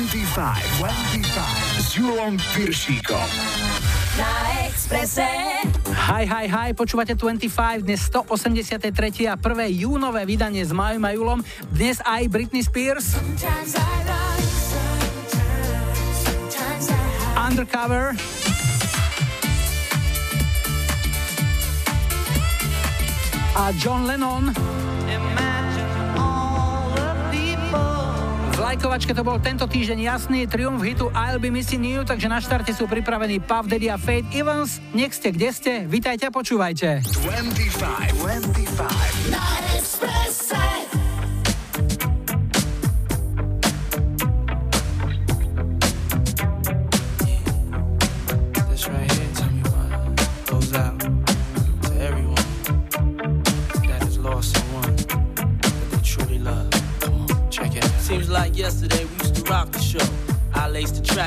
25, 25 s Julom Piršíkom. Na Exprese. Hi, hi, hi, počúvate 25, dnes 183. a prvé júnové vydanie s Majom a Julom. Dnes aj Britney Spears. Undercover. A John Lennon. Lajkovačke to bol tento týždeň jasný triumf hitu I'll Be Missing You, takže na štarte sú pripravení Puff Daddy a Fate Evans. Nech ste, kde ste, vítajte a počúvajte. 25, 25.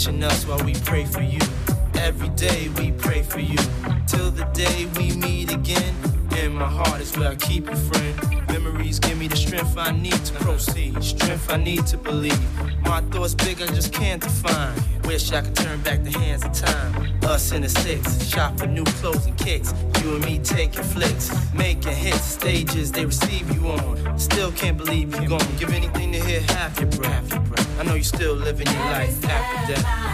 Watching us while we pray for you. Every day we pray for you. Till the day we meet again. In my heart is where I keep you, friend. Memories give me the strength I need to proceed. Strength I need to believe. My thoughts big, I just can't define. Wish I could turn back the hands of time. Us in the six, shop for new clothes and kicks. You and me taking flicks, making hits, stages they receive you on. Still can't believe you're gone. Give anything to hear half your breath. I know you're still living your life after death.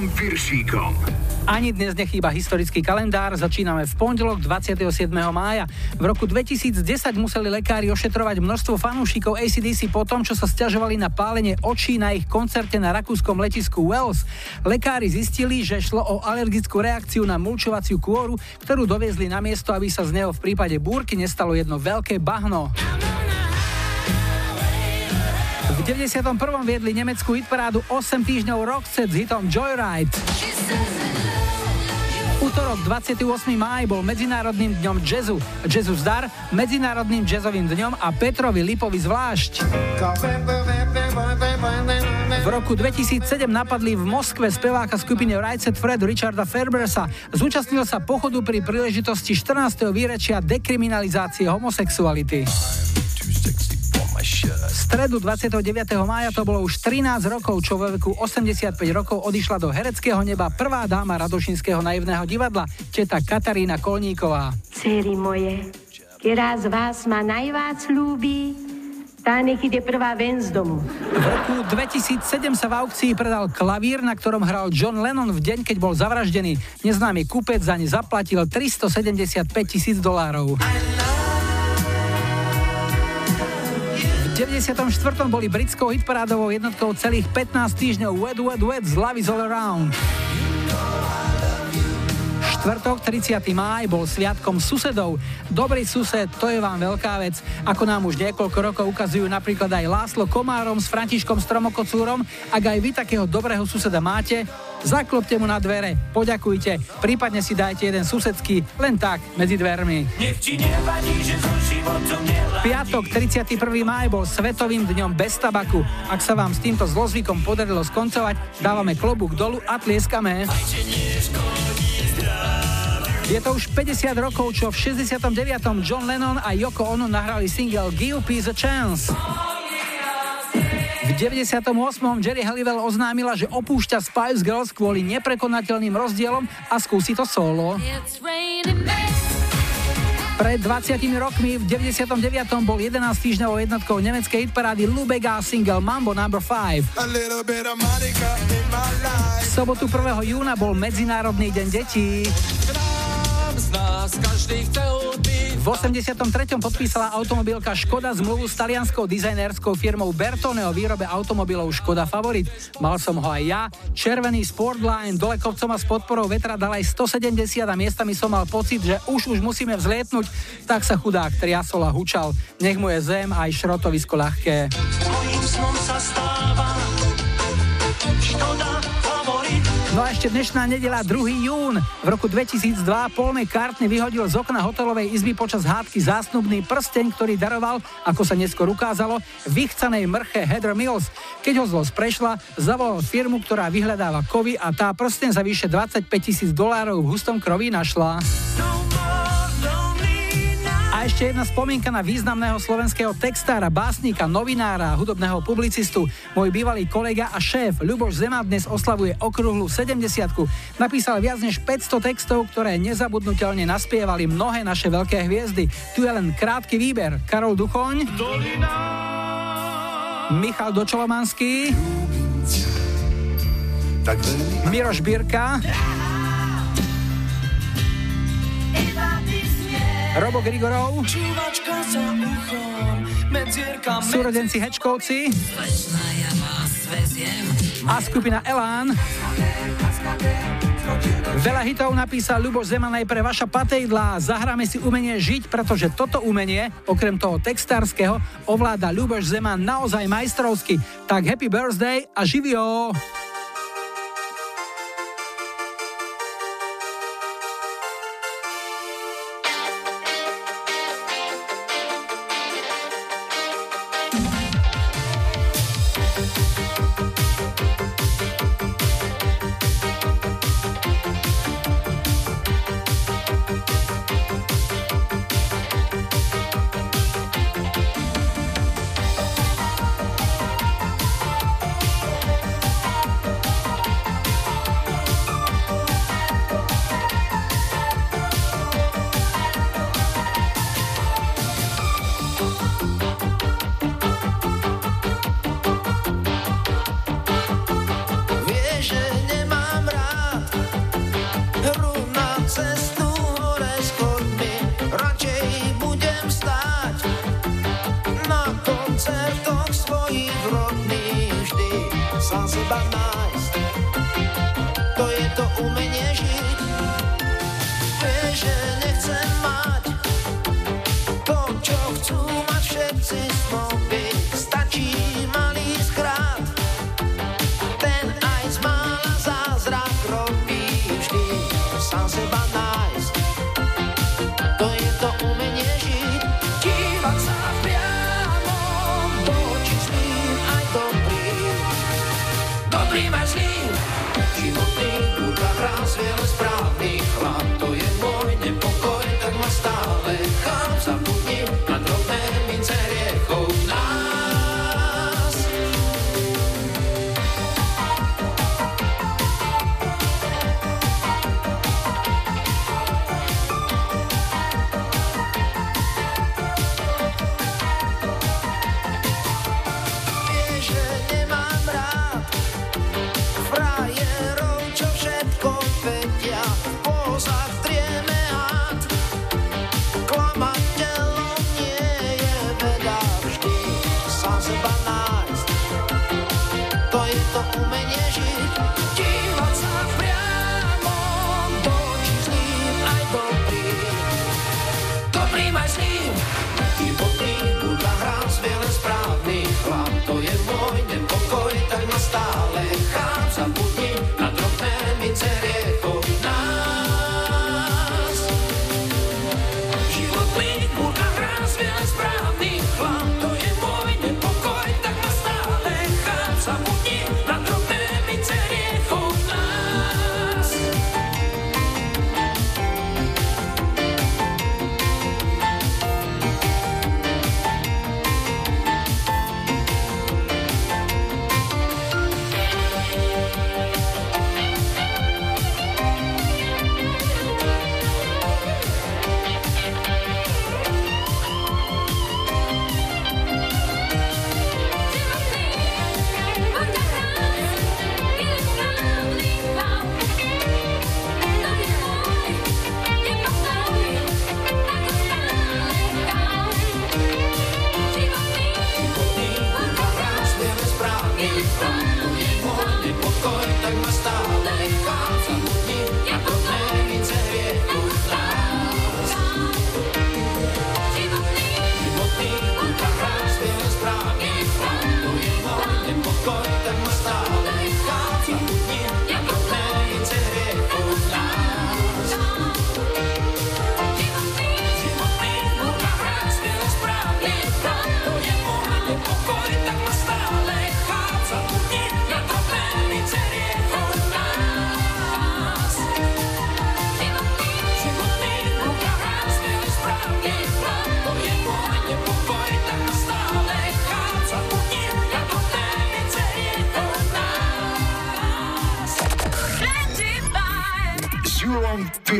25 s Julom Piršíkom. Ani dnes nechýba historický kalendár, začíname v pondelok 27. mája. V roku 2010 museli lekári ošetrovať množstvo fanúšikov ACDC po tom, čo sa stiažovali na pálenie očí na ich koncerte na rakúskom letisku Wells. Lekári zistili, že šlo o alergickú reakciu na mulčovaciu kôru, ktorú doviezli na miesto, aby sa z neho v prípade búrky nestalo jedno veľké bahno. 91. viedli nemeckú hitparádu 8 týždňov Roxette s hitom Joyride. Útorok 28. máj bol Medzinárodným dňom jazzu. Jazzu zdar, Medzinárodným jazzovým dňom a Petrovi Lipovi zvlášť. V roku 2007 napadli v Moskve speváka skupiny Right Fred Richarda Ferbersa. Zúčastnil sa pochodu pri príležitosti 14. výrečia dekriminalizácie homosexuality stredu 29. mája to bolo už 13 rokov, čo vo veku 85 rokov odišla do hereckého neba prvá dáma Radošinského naivného divadla, teta Katarína Kolníková. Céry moje, ktorá z vás ma najvác ľúbi, tá nech ide prvá ven z domu. V roku 2007 sa v aukcii predal klavír, na ktorom hral John Lennon v deň, keď bol zavraždený. Neznámy kupec za ne zaplatil 375 tisíc dolárov. 94. boli britskou hitparádovou jednotkou celých 15 týždňov Wet Wet Wet z Love is All Around. Štvrtok, 30. máj, bol sviatkom susedov. Dobrý sused, to je vám veľká vec. Ako nám už niekoľko rokov ukazujú napríklad aj Láslo Komárom s Františkom Stromokocúrom. Ak aj vy takého dobrého suseda máte, zaklopte mu na dvere, poďakujte, prípadne si dajte jeden susedský, len tak, medzi dvermi. Nevadí, že Piatok, 31. maj bol Svetovým dňom bez tabaku. Ak sa vám s týmto zlozvykom podarilo skoncovať, dávame klobúk dolu a tlieskame. Je to už 50 rokov, čo v 69. John Lennon a Yoko Ono nahrali single Give Peace a Chance. V 98. Jerry Halliwell oznámila, že opúšťa Spice Girls kvôli neprekonateľným rozdielom a skúsi to solo. Pred 20 rokmi v 99. bol 11 týždňovou jednotkou nemeckej hitparády Lubega single Mambo No. 5. V sobotu 1. júna bol Medzinárodný deň detí. V 83. podpísala automobilka Škoda zmluvu s talianskou dizajnerskou firmou Bertone o výrobe automobilov Škoda Favorit. Mal som ho aj ja. Červený Sportline dole kopcom a s podporou vetra dal aj 170 a miestami som mal pocit, že už už musíme vzlietnúť, tak sa chudák triasol a hučal. Nech mu je zem aj šrotovisko ľahké. Mojím snom sa stáva Škoda ešte dnešná nedela 2. jún. V roku 2002 Paul McCartney vyhodil z okna hotelovej izby počas hádky zásnubný prsteň, ktorý daroval, ako sa neskôr ukázalo, vychcanej mrche Heather Mills. Keď ho zlo sprešla, zavolal firmu, ktorá vyhľadáva kovy a tá prsteň za vyše 25 tisíc dolárov v hustom kroví našla. A ešte jedna spomienka na významného slovenského textára, básnika, novinára, hudobného publicistu. Môj bývalý kolega a šéf Ľuboš Zema dnes oslavuje okrúhlu 70 Napísal viac než 500 textov, ktoré nezabudnutelne naspievali mnohé naše veľké hviezdy. Tu je len krátky výber. Karol Duchoň, Dolina. Michal Dočolomanský, Miroš Birka, Robo Grigorov, súrodenci Hečkovci a skupina Elán. Veľa hitov napísal Ľuboš Zeman aj pre vaša patejdla. Zahráme si umenie žiť, pretože toto umenie, okrem toho textárskeho, ovláda Ľuboš Zeman naozaj majstrovsky. Tak happy birthday a živio! I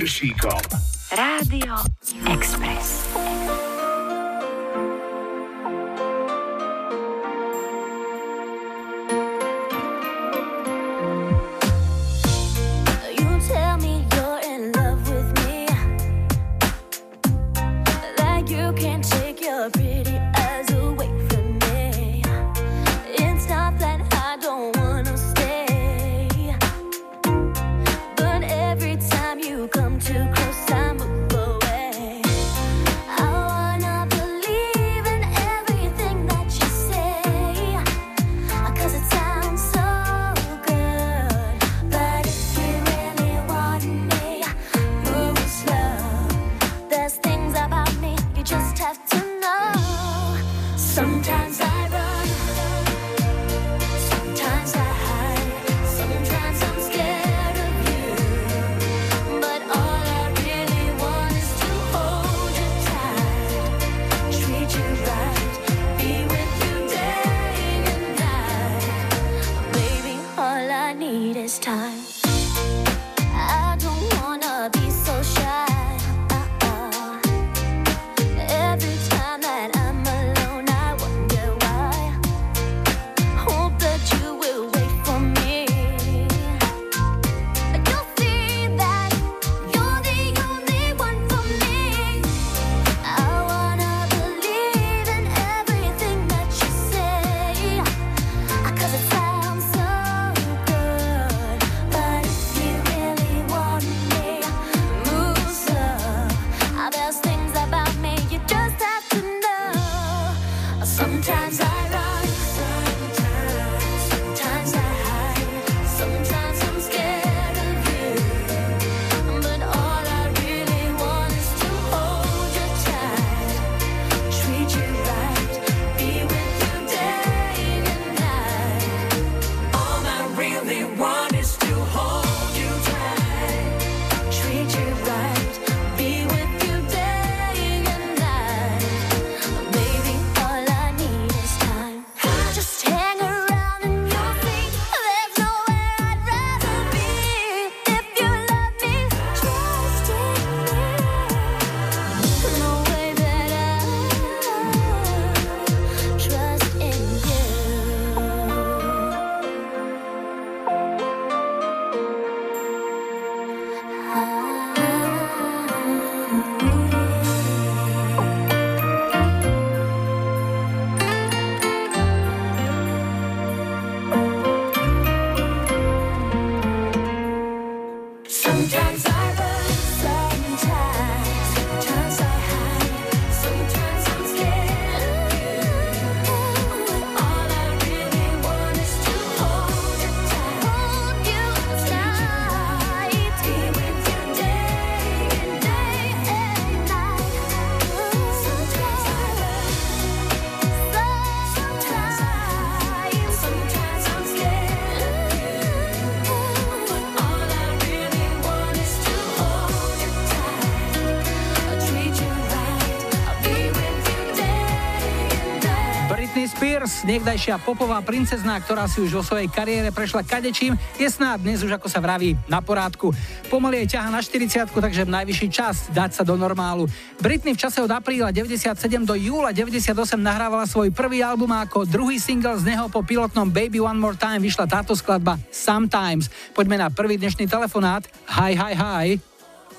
niekdajšia popová princezná, ktorá si už vo svojej kariére prešla kadečím, je snáď dnes už ako sa vraví na porádku. Pomaly je ťaha na 40, takže najvyšší čas dať sa do normálu. Britney v čase od apríla 97 do júla 98 nahrávala svoj prvý album a ako druhý single z neho po pilotnom Baby One More Time vyšla táto skladba Sometimes. Poďme na prvý dnešný telefonát. Hi, hi, hi.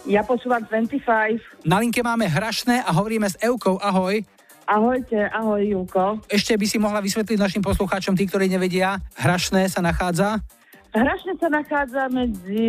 Ja počúvam 25. Na linke máme Hrašné a hovoríme s Eukou. Ahoj. Ahojte, ahoj Julko. Ešte by si mohla vysvetliť našim poslucháčom, tí, ktorí nevedia, Hrašné sa nachádza? Hrašne sa nachádza medzi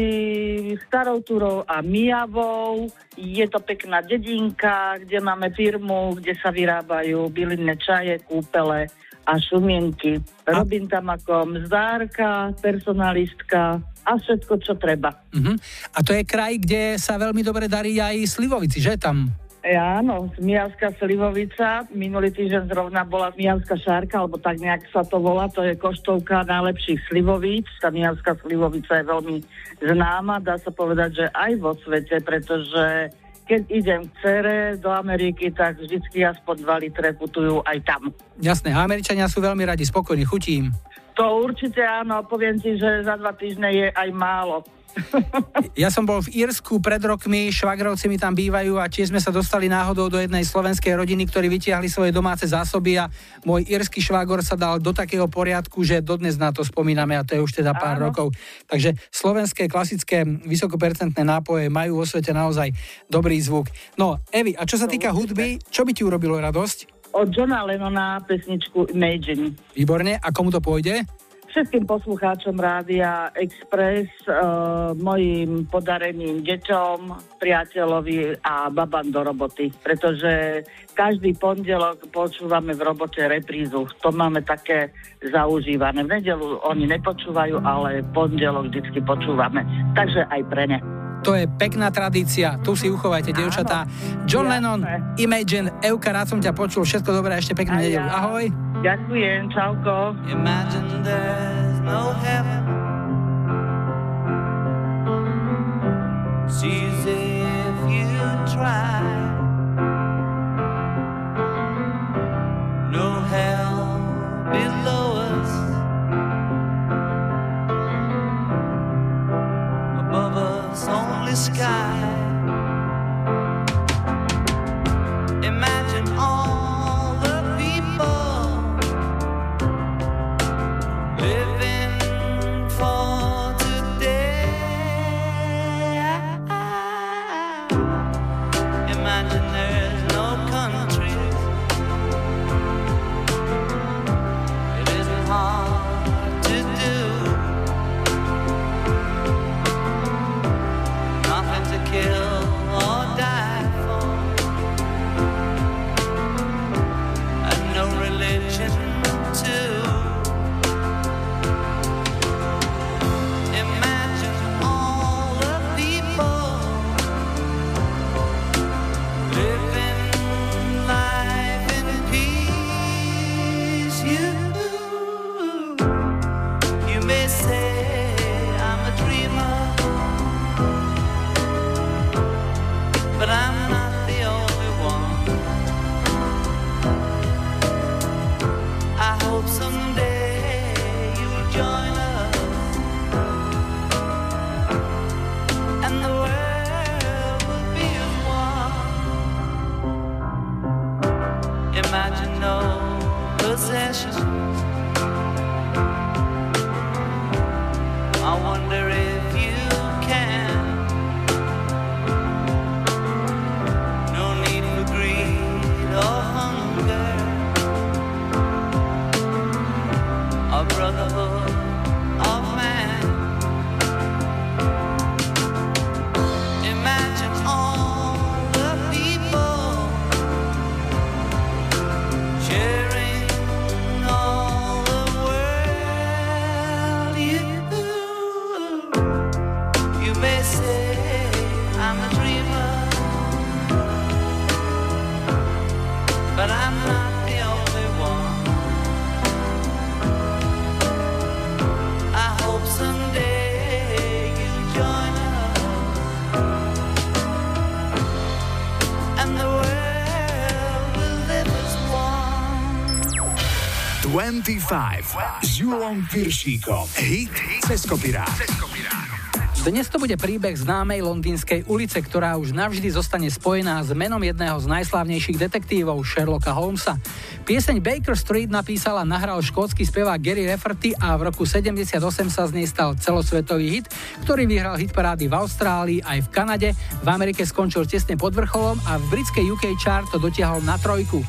Starou Turou a Mijavou. Je to pekná dedinka, kde máme firmu, kde sa vyrábajú bylinné čaje, kúpele a šumienky. Robím tam ako mzdárka, personalistka a všetko, čo treba. Uh-huh. A to je kraj, kde sa veľmi dobre darí aj slivovici, že tam? Áno, Mijavská Slivovica. Minulý týždeň zrovna bola Mijavská šárka, alebo tak nejak sa to volá. To je koštovka najlepších slivovíc. Tá Mijavská Slivovica je veľmi známa, dá sa povedať, že aj vo svete, pretože keď idem k cere do Ameriky, tak vždycky aspoň 2 litre putujú aj tam. Jasné, Američania sú veľmi radi, spokojní, chutím. To určite áno, poviem ti, že za dva týždne je aj málo. Ja som bol v Írsku pred rokmi, švagrovci mi tam bývajú a tiež sme sa dostali náhodou do jednej slovenskej rodiny, ktorí vytiahli svoje domáce zásoby a môj írsky švagor sa dal do takého poriadku, že dodnes na to spomíname a to je už teda pár Áno. rokov. Takže slovenské klasické vysokopercentné nápoje majú vo svete naozaj dobrý zvuk. No, Evi, a čo sa týka hudby, čo by ti urobilo radosť? Od Johna Lennona pesničku Imagine. Výborne, a komu to pôjde? Všetkým poslucháčom Rádia Express, uh, mojim podareným deťom, priateľovi a babám do roboty, pretože každý pondelok počúvame v robote reprízu. To máme také zaužívané. V nedelu oni nepočúvajú, ale pondelok vždy počúvame. Takže aj pre ne. To je pekná tradícia, tu si uchovajte, dievčatá. John. Lennon, Imagine, Euka, rád som ťa počul, všetko dobré, ešte peknú nedelu. Ahoj. Ďakujem, čauko. Imagine there's no heaven. Sees if you try. No hell below us. Above us only sky. Imagine all 25 s Julom Piršíkom. Hit cez. Dnes to bude príbeh známej londýnskej ulice, ktorá už navždy zostane spojená s menom jedného z najslávnejších detektívov Sherlocka Holmesa. Pieseň Baker Street napísal a nahral škótsky spevák Gary Rafferty a v roku 78 sa z nej stal celosvetový hit, ktorý vyhral hit parády v Austrálii aj v Kanade, v Amerike skončil tesne pod vrcholom a v britskej UK chart to dotiahol na trojku.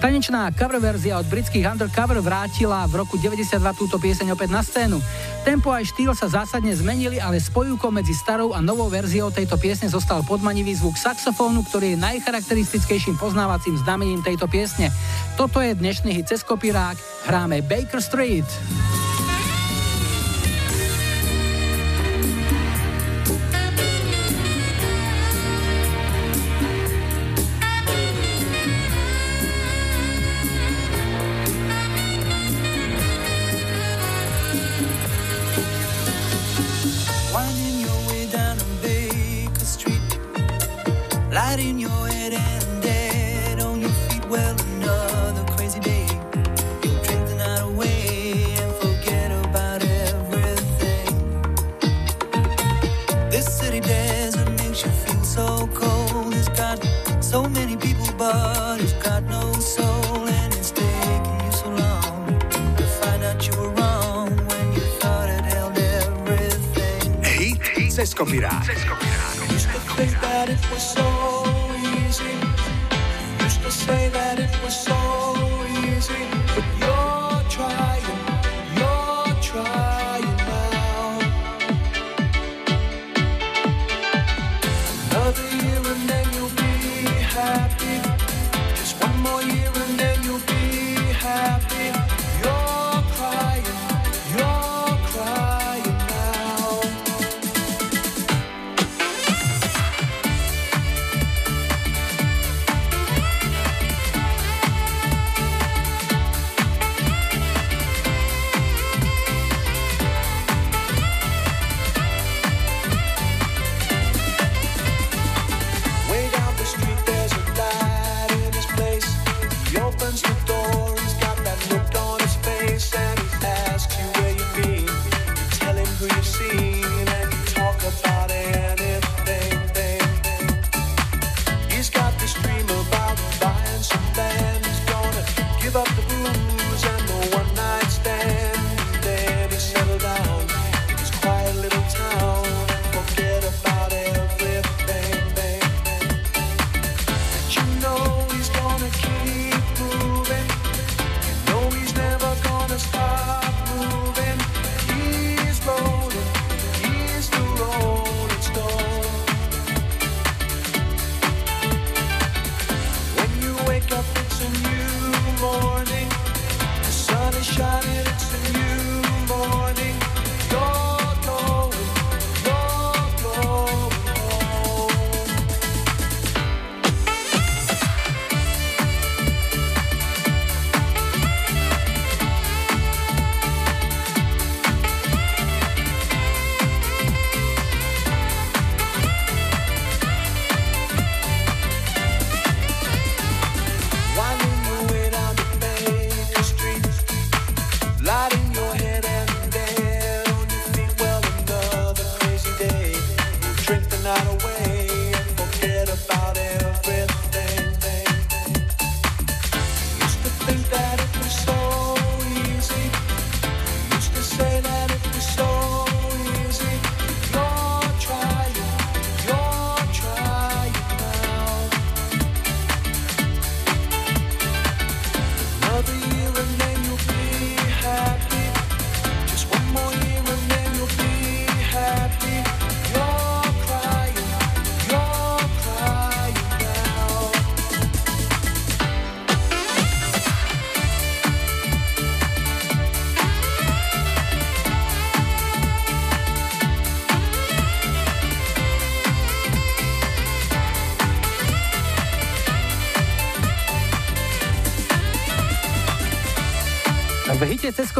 Tanečná cover verzia od britských Undercover vrátila v roku 92 túto pieseň opäť na scénu. Tempo aj štýl sa zásadne zmenili, ale spojúkom medzi starou a novou verziou tejto piesne zostal podmanivý zvuk saxofónu, ktorý je najcharakteristickejším poznávacím znamením tejto piesne. Toto je dnešný hit cez kopírák, hráme Baker Street. cez kopirát. Cez kopirát. Used to say that it was so easy, but you're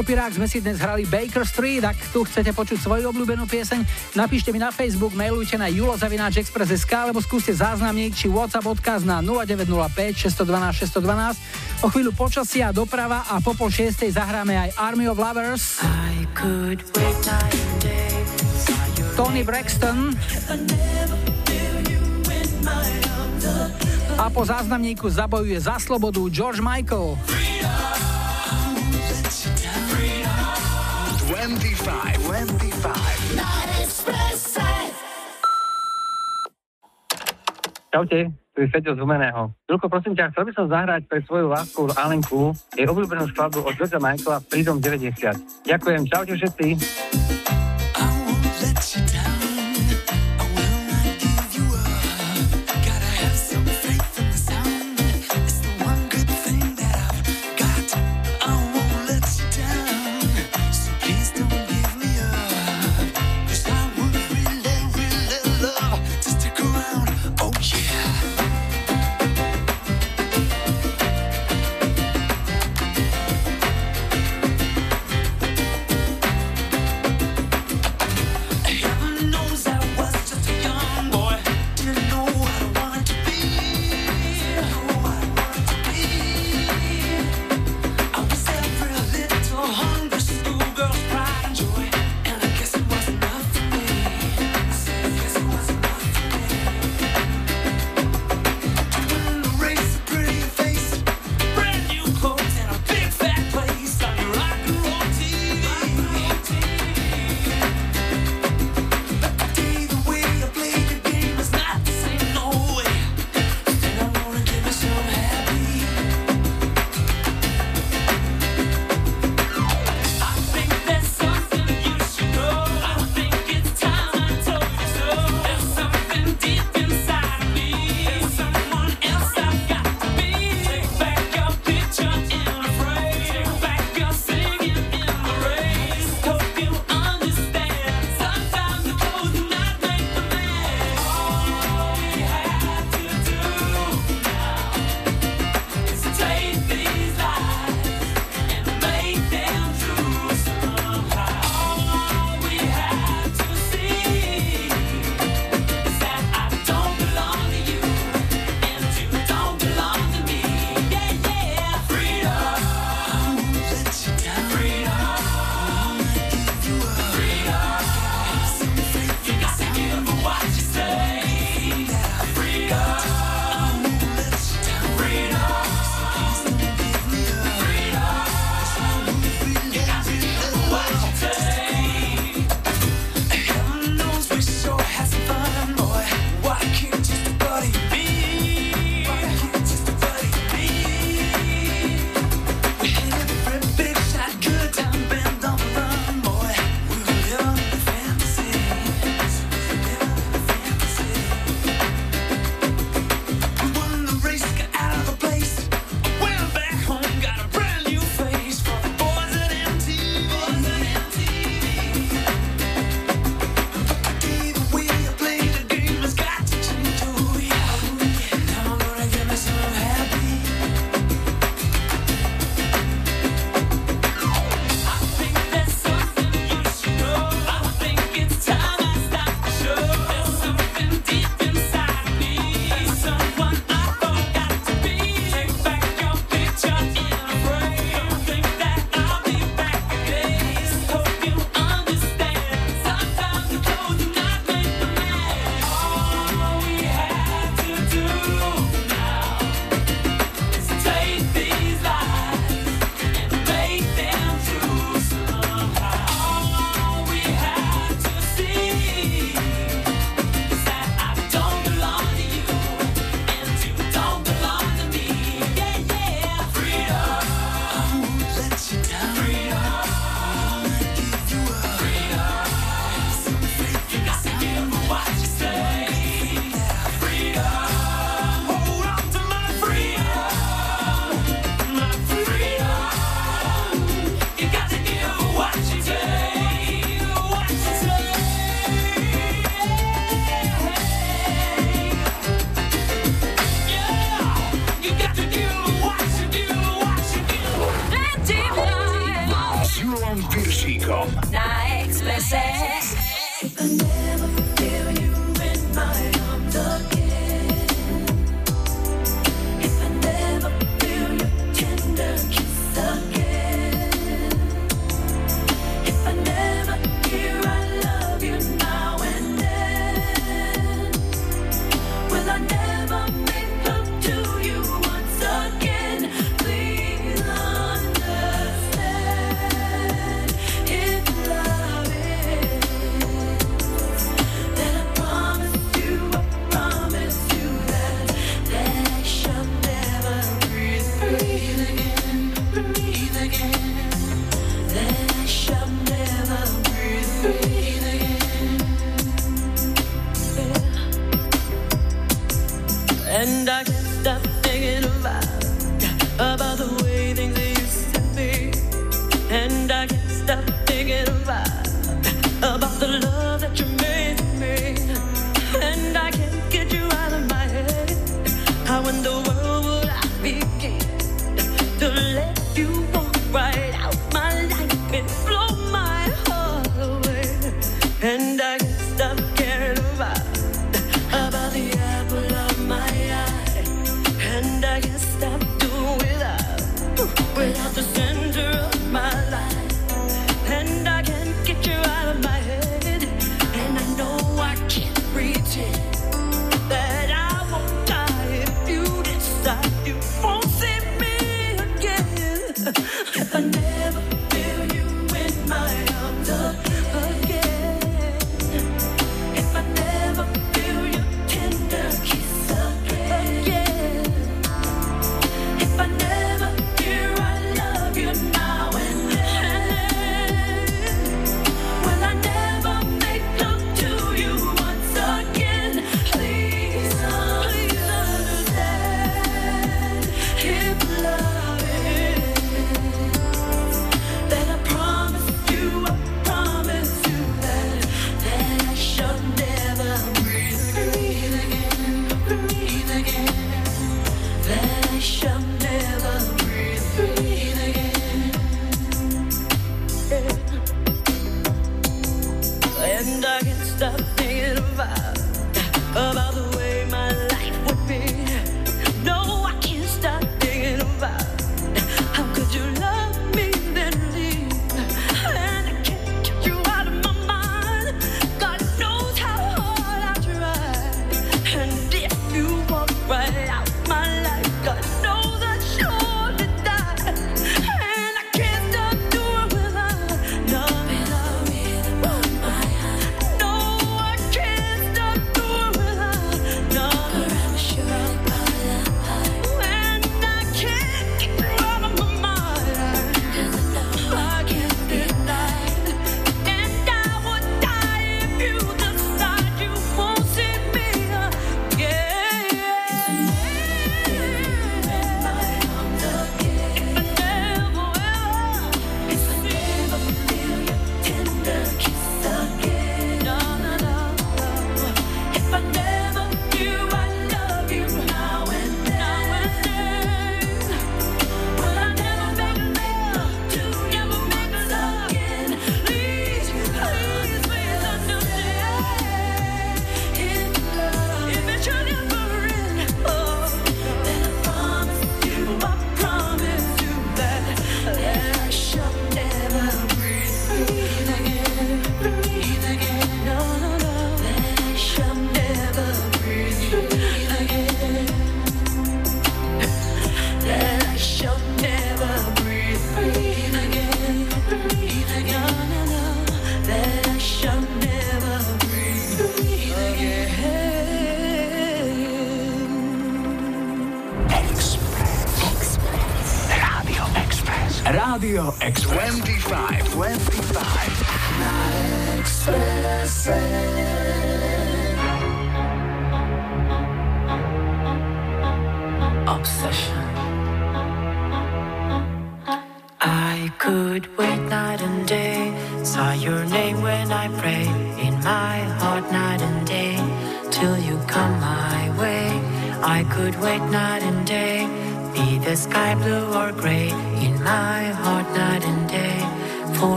kopirák sme si dnes hrali Baker Street. Ak tu chcete počuť svoju obľúbenú pieseň, napíšte mi na Facebook, mailujte na julozavináčexpress.sk alebo skúste záznamník či WhatsApp odkaz na 0905 612 612. O chvíľu počasia, doprava a po pol šiestej zahráme aj Army of Lovers. Tony Braxton. A po záznamníku zabojuje za slobodu George Michael. 25, 25. Čaute, tu je Feďo z Humeného. Ľudko, prosím ťa, chcel by som zahrať pre svoju lásku Alenku jej obľúbenú skladbu od Georgia Michaela Freedom 90. Ďakujem, čaute všetci.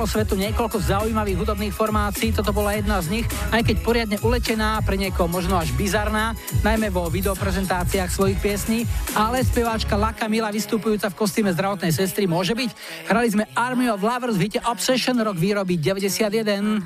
Dalo svetu niekoľko zaujímavých hudobných formácií, toto bola jedna z nich, aj keď poriadne ulečená, pre niekoho možno až bizarná, najmä vo videoprezentáciách svojich piesní, ale speváčka Laka Mila vystupujúca v kostýme zdravotnej sestry môže byť. Hrali sme Army of Lovers v Obsession rok výroby 91.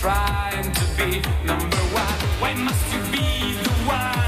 trying to be number one. Why must you be the one?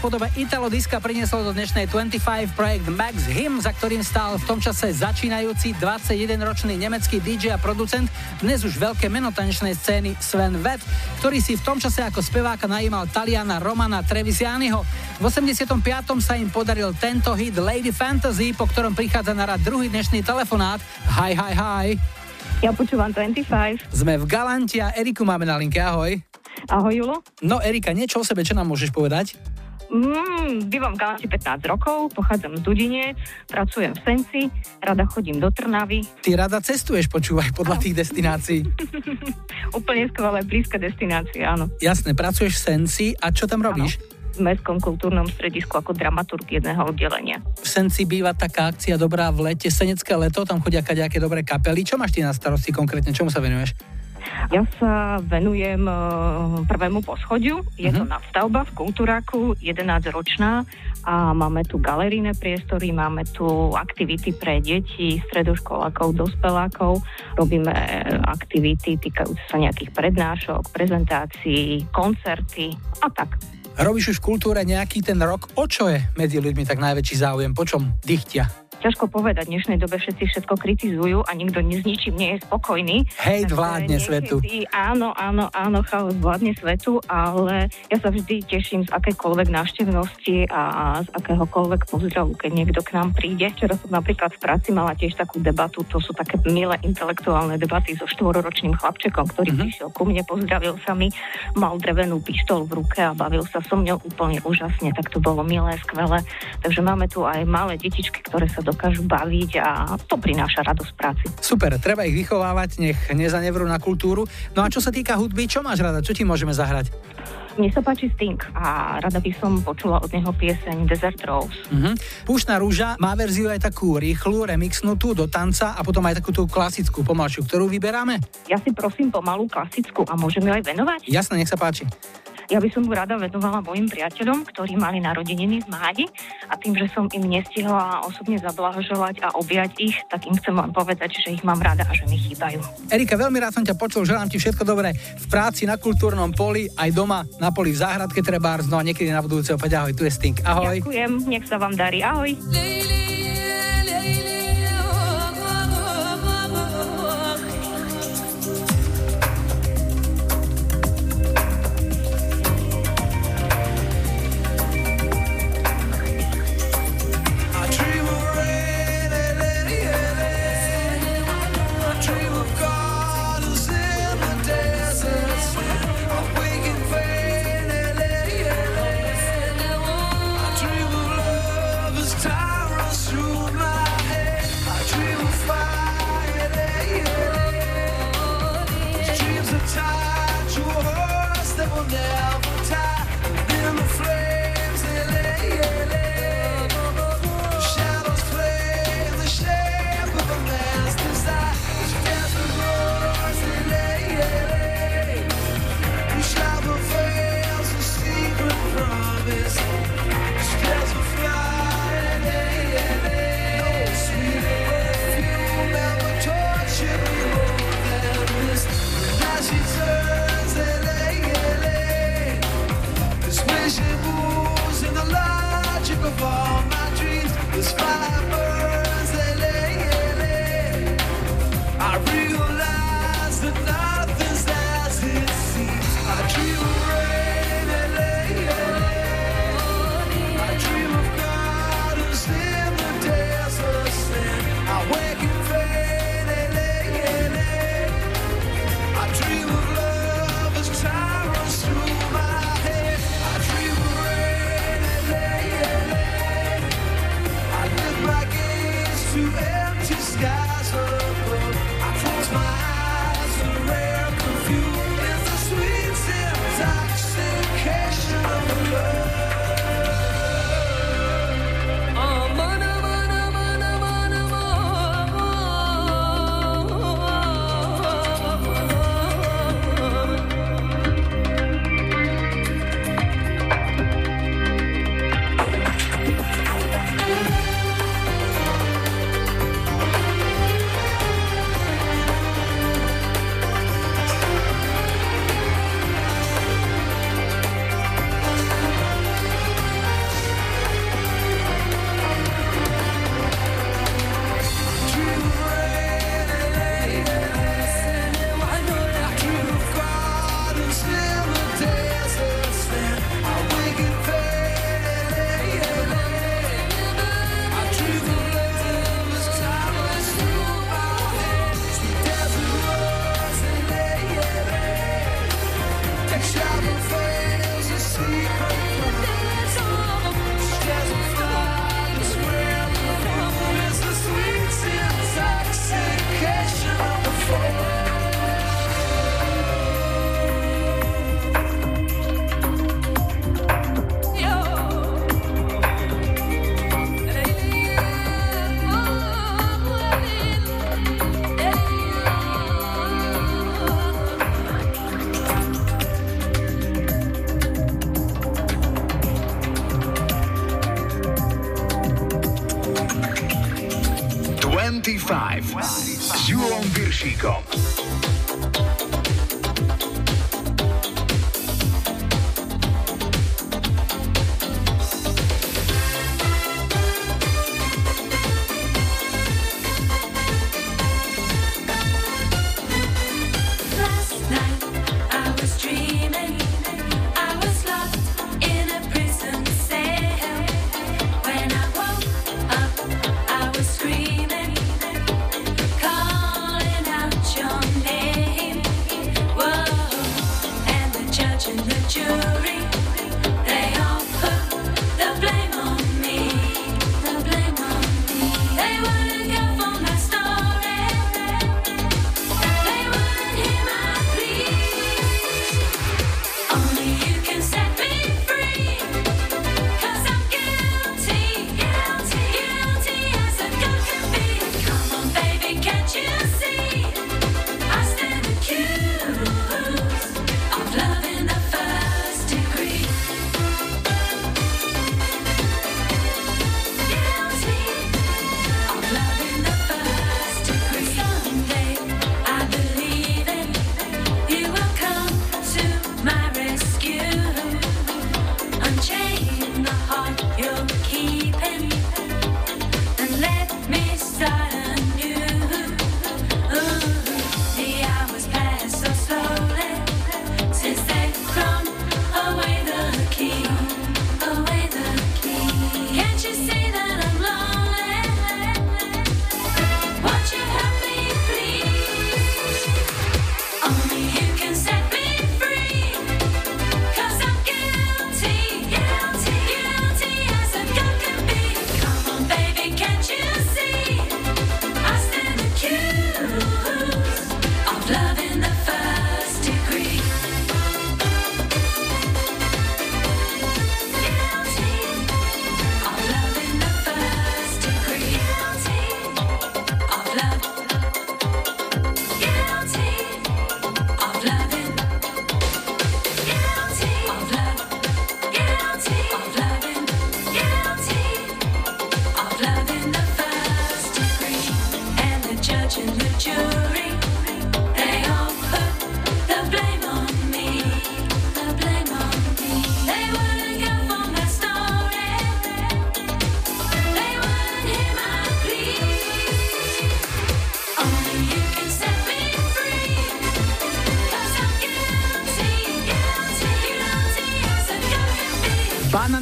V podobe Italo Diska priniesol do dnešnej 25 projekt Max Him, za ktorým stál v tom čase začínajúci 21-ročný nemecký DJ a producent, dnes už veľké meno tanečnej scény Sven Vett, ktorý si v tom čase ako speváka najímal Taliana Romana Trevisianiho. V 85. sa im podaril tento hit Lady Fantasy, po ktorom prichádza na rad druhý dnešný telefonát. Hi, hi, hi. Ja počúvam 25. Sme v Galanti a Eriku máme na linke, ahoj. Ahoj, Julo. No, Erika, niečo o sebe, čo nám môžeš povedať? Mm, bývam v Galanti 15 rokov, pochádzam z Dudine, pracujem v Senci, rada chodím do Trnavy. Ty rada cestuješ, počúvaj, podľa tých destinácií. Úplne skvelé, blízke destinácie, áno. Jasné, pracuješ v Senci a čo tam robíš? Áno v Mestskom kultúrnom stredisku ako dramaturg jedného oddelenia. V Senci býva taká akcia dobrá v lete, Senecké leto, tam chodia nejaké dobré kapely. Čo máš ty na starosti konkrétne, čomu sa venuješ? Ja sa venujem e, prvému poschodiu. Je to mhm. nadstavba v Kultúraku, 11-ročná a máme tu galerijné priestory, máme tu aktivity pre deti, stredoškolákov, dospelákov. Robíme aktivity týkajúce sa nejakých prednášok, prezentácií, koncerty a tak. Robíš už v kultúre nejaký ten rok? O čo je medzi ľuďmi tak najväčší záujem? Po čom dychtia? Ťažko povedať. V dnešnej dobe všetci všetko kritizujú a nikto s ničím nie je spokojný. Hej, vládne niekedy, svetu. Áno, áno, áno, chaos vládne svetu, ale ja sa vždy teším z akékoľvek návštevnosti a z akéhokoľvek pozdravu, keď niekto k nám príde. Včera som napríklad v práci mala tiež takú debatu, to sú také milé intelektuálne debaty so štvororočným chlapčekom, ktorý mm-hmm. prišiel ku mne, pozdravil sa mi, mal drevenú pištol v ruke a bavil sa so mňou úplne úžasne, tak to bolo milé, skvelé. Takže máme tu aj malé detičky, ktoré sa dokážu baviť a to prináša radosť práci. Super, treba ich vychovávať, nech nezanevrú na kultúru. No a čo sa týka hudby, čo máš rada, čo ti môžeme zahrať? Mne sa páči Sting a rada by som počula od neho pieseň Desert Rose. Uh-huh. Púšna rúža má verziu aj takú rýchlu, remixnutú do tanca a potom aj takú tú klasickú pomalšiu, ktorú vyberáme? Ja si prosím pomalú klasickú a môžem ju aj venovať? Jasné, nech sa páči. Ja by som mu rada venovala mojim priateľom, ktorí mali narodeniny v máji a tým, že som im nestihla osobne zablahoželať a objať ich, tak im chcem len povedať, že ich mám rada a že mi chýbajú. Erika, veľmi rád som ťa počul, želám ti všetko dobré v práci na kultúrnom poli, aj doma na poli v záhradke treba, no a niekedy na budúce opäť ahoj, tu je Stink. Ahoj. Ďakujem, nech sa vám darí, ahoj.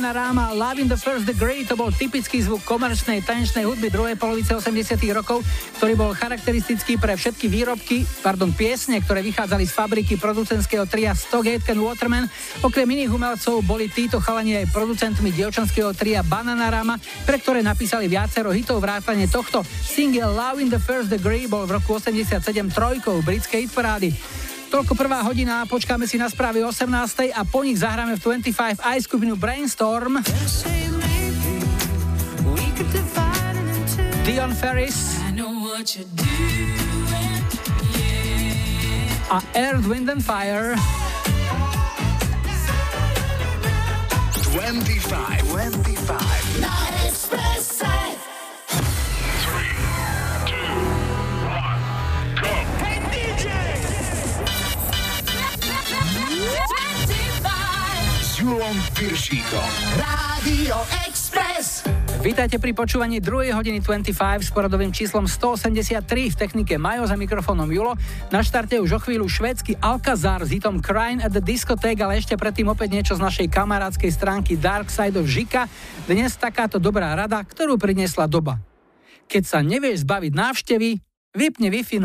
Love in the First Degree to bol typický zvuk komerčnej tanečnej hudby druhej polovice 80 rokov, ktorý bol charakteristický pre všetky výrobky, pardon, piesne, ktoré vychádzali z fabriky producentského tria Stockgate and Waterman. Okrem iných umelcov boli títo chalani aj producentmi dievčanského tria Bananarama, pre ktoré napísali viacero hitov vrátane tohto. Single Love in the First Degree bol v roku 87 trojkou britskej hitparády. Toľko prvá hodina, počkáme si na správy 18. a po nich zahráme v 25 aj skupinu Brainstorm. Dion Ferris. A Earth, Wind and Fire. 25, 25. Piršíkom. Rádio Express. Vítajte pri počúvaní 2. hodiny 25 s poradovým číslom 183 v technike Majo za mikrofónom Julo. Na štarte už o chvíľu švédsky Alcazar s hitom Crying at the Discotheque, ale ešte predtým opäť niečo z našej kamarádskej stránky Dark Side of Žika. Dnes takáto dobrá rada, ktorú priniesla doba. Keď sa nevieš zbaviť návštevy, vypni Wi-Fi.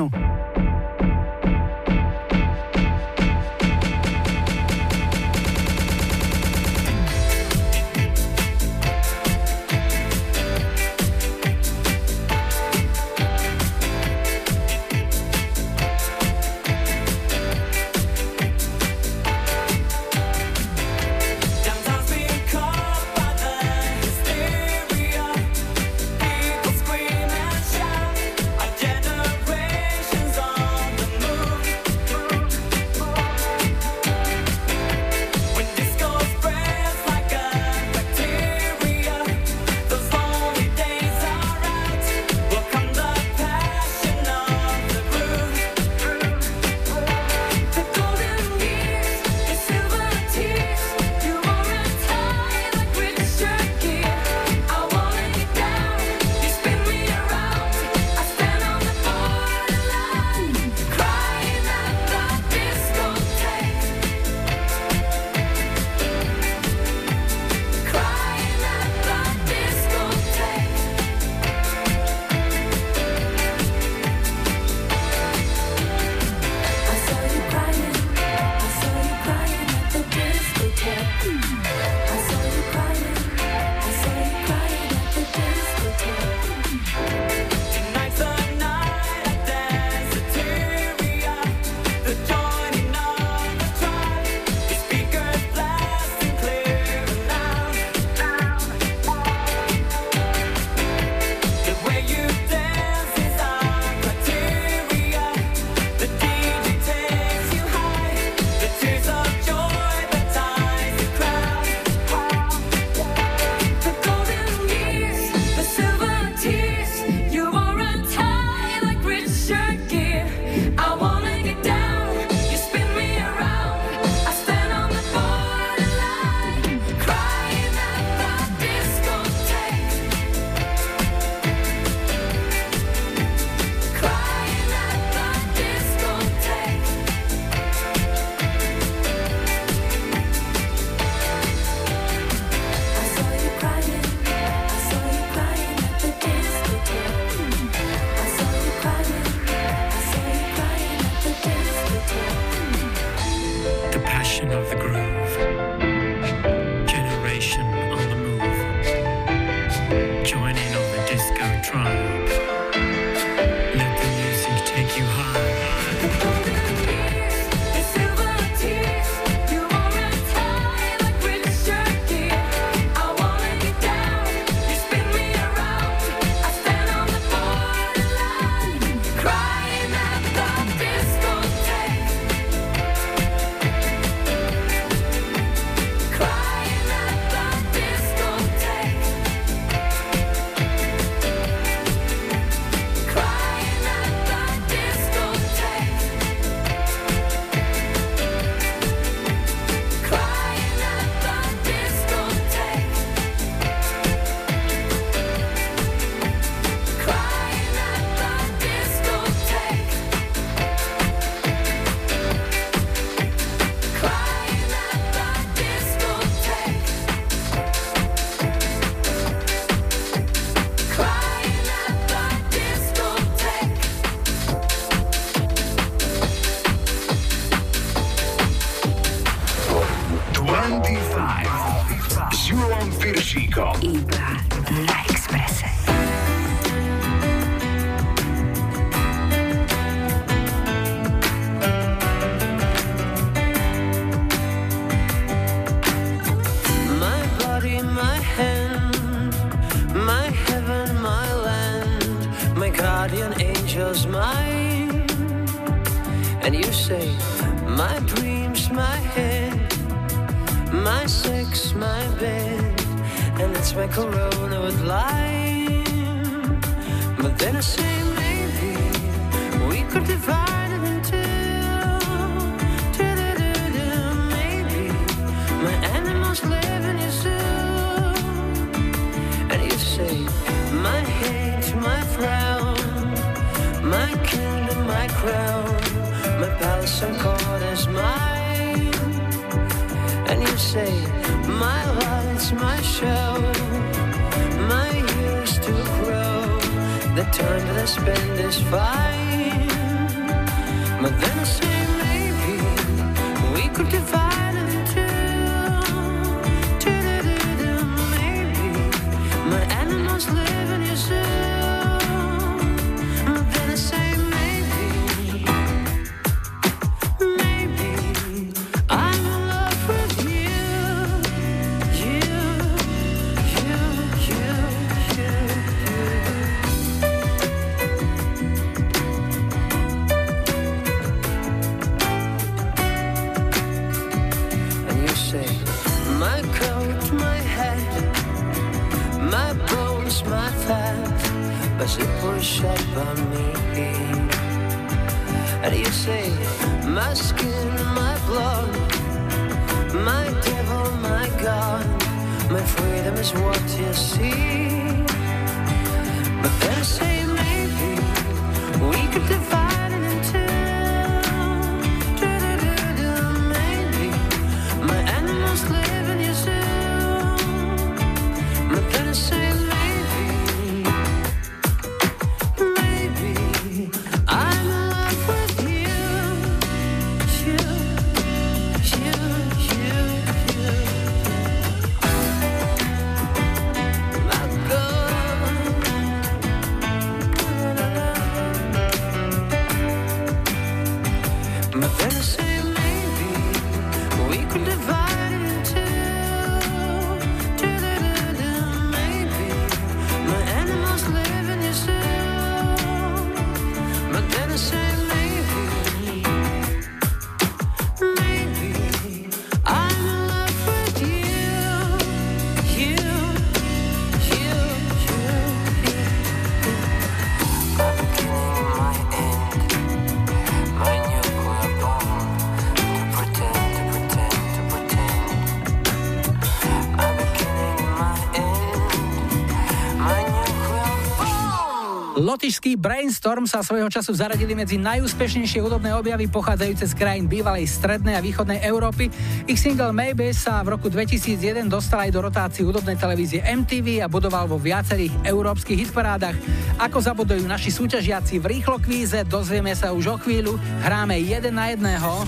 Lotyšský Brainstorm sa svojho času zaradili medzi najúspešnejšie hudobné objavy pochádzajúce z krajín bývalej strednej a východnej Európy. Ich single Maybe sa v roku 2001 dostal aj do rotácií hudobnej televízie MTV a budoval vo viacerých európskych hitparádach. Ako zabudujú naši súťažiaci v rýchlo kvíze, dozvieme sa už o chvíľu. Hráme jeden na jedného.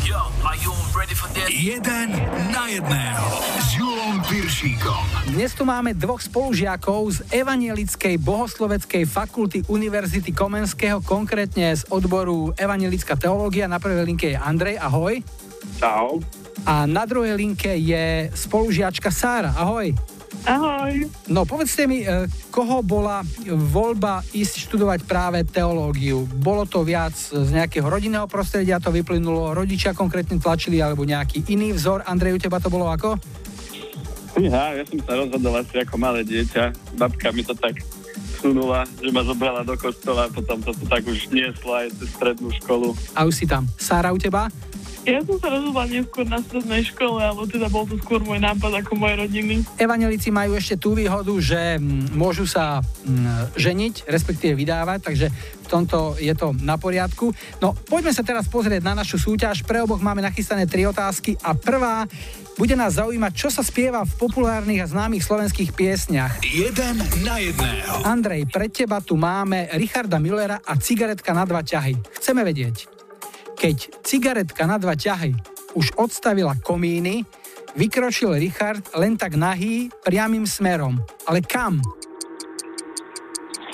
Jeden na jedného s Julom Piršíkom. Dnes tu máme dvoch spolužiakov z Evanielickej bohosloveckej fakulty Univerzity Komenského, konkrétne z odboru Evanielická teológia. Na prvej linke je Andrej, ahoj. Čau. A na druhej linke je spolužiačka Sára, ahoj. Ahoj. No povedzte mi, e, koho bola voľba ísť študovať práve teológiu? Bolo to viac z nejakého rodinného prostredia, to vyplynulo, rodičia konkrétne tlačili, alebo nejaký iný vzor? Andrej, u teba to bolo ako? Ja, ja som sa rozhodol asi ako malé dieťa. Babka mi to tak sunula, že ma zobrala do kostola, potom to tu tak už nieslo aj cez strednú školu. A už si tam. Sára, u teba? Ja som sa rozhodla neskôr na strednej škole, alebo teda bol to skôr môj nápad ako moje rodiny. Evanelici majú ešte tú výhodu, že mm, môžu sa mm, ženiť, respektíve vydávať, takže v tomto je to na poriadku. No poďme sa teraz pozrieť na našu súťaž. Pre oboch máme nachystané tri otázky a prvá bude nás zaujímať, čo sa spieva v populárnych a známych slovenských piesniach. Jeden na jedného. Andrej, pre teba tu máme Richarda Millera a cigaretka na dva ťahy. Chceme vedieť, keď cigaretka na dva ťahy už odstavila komíny, vykročil Richard len tak nahý, priamým smerom. Ale kam?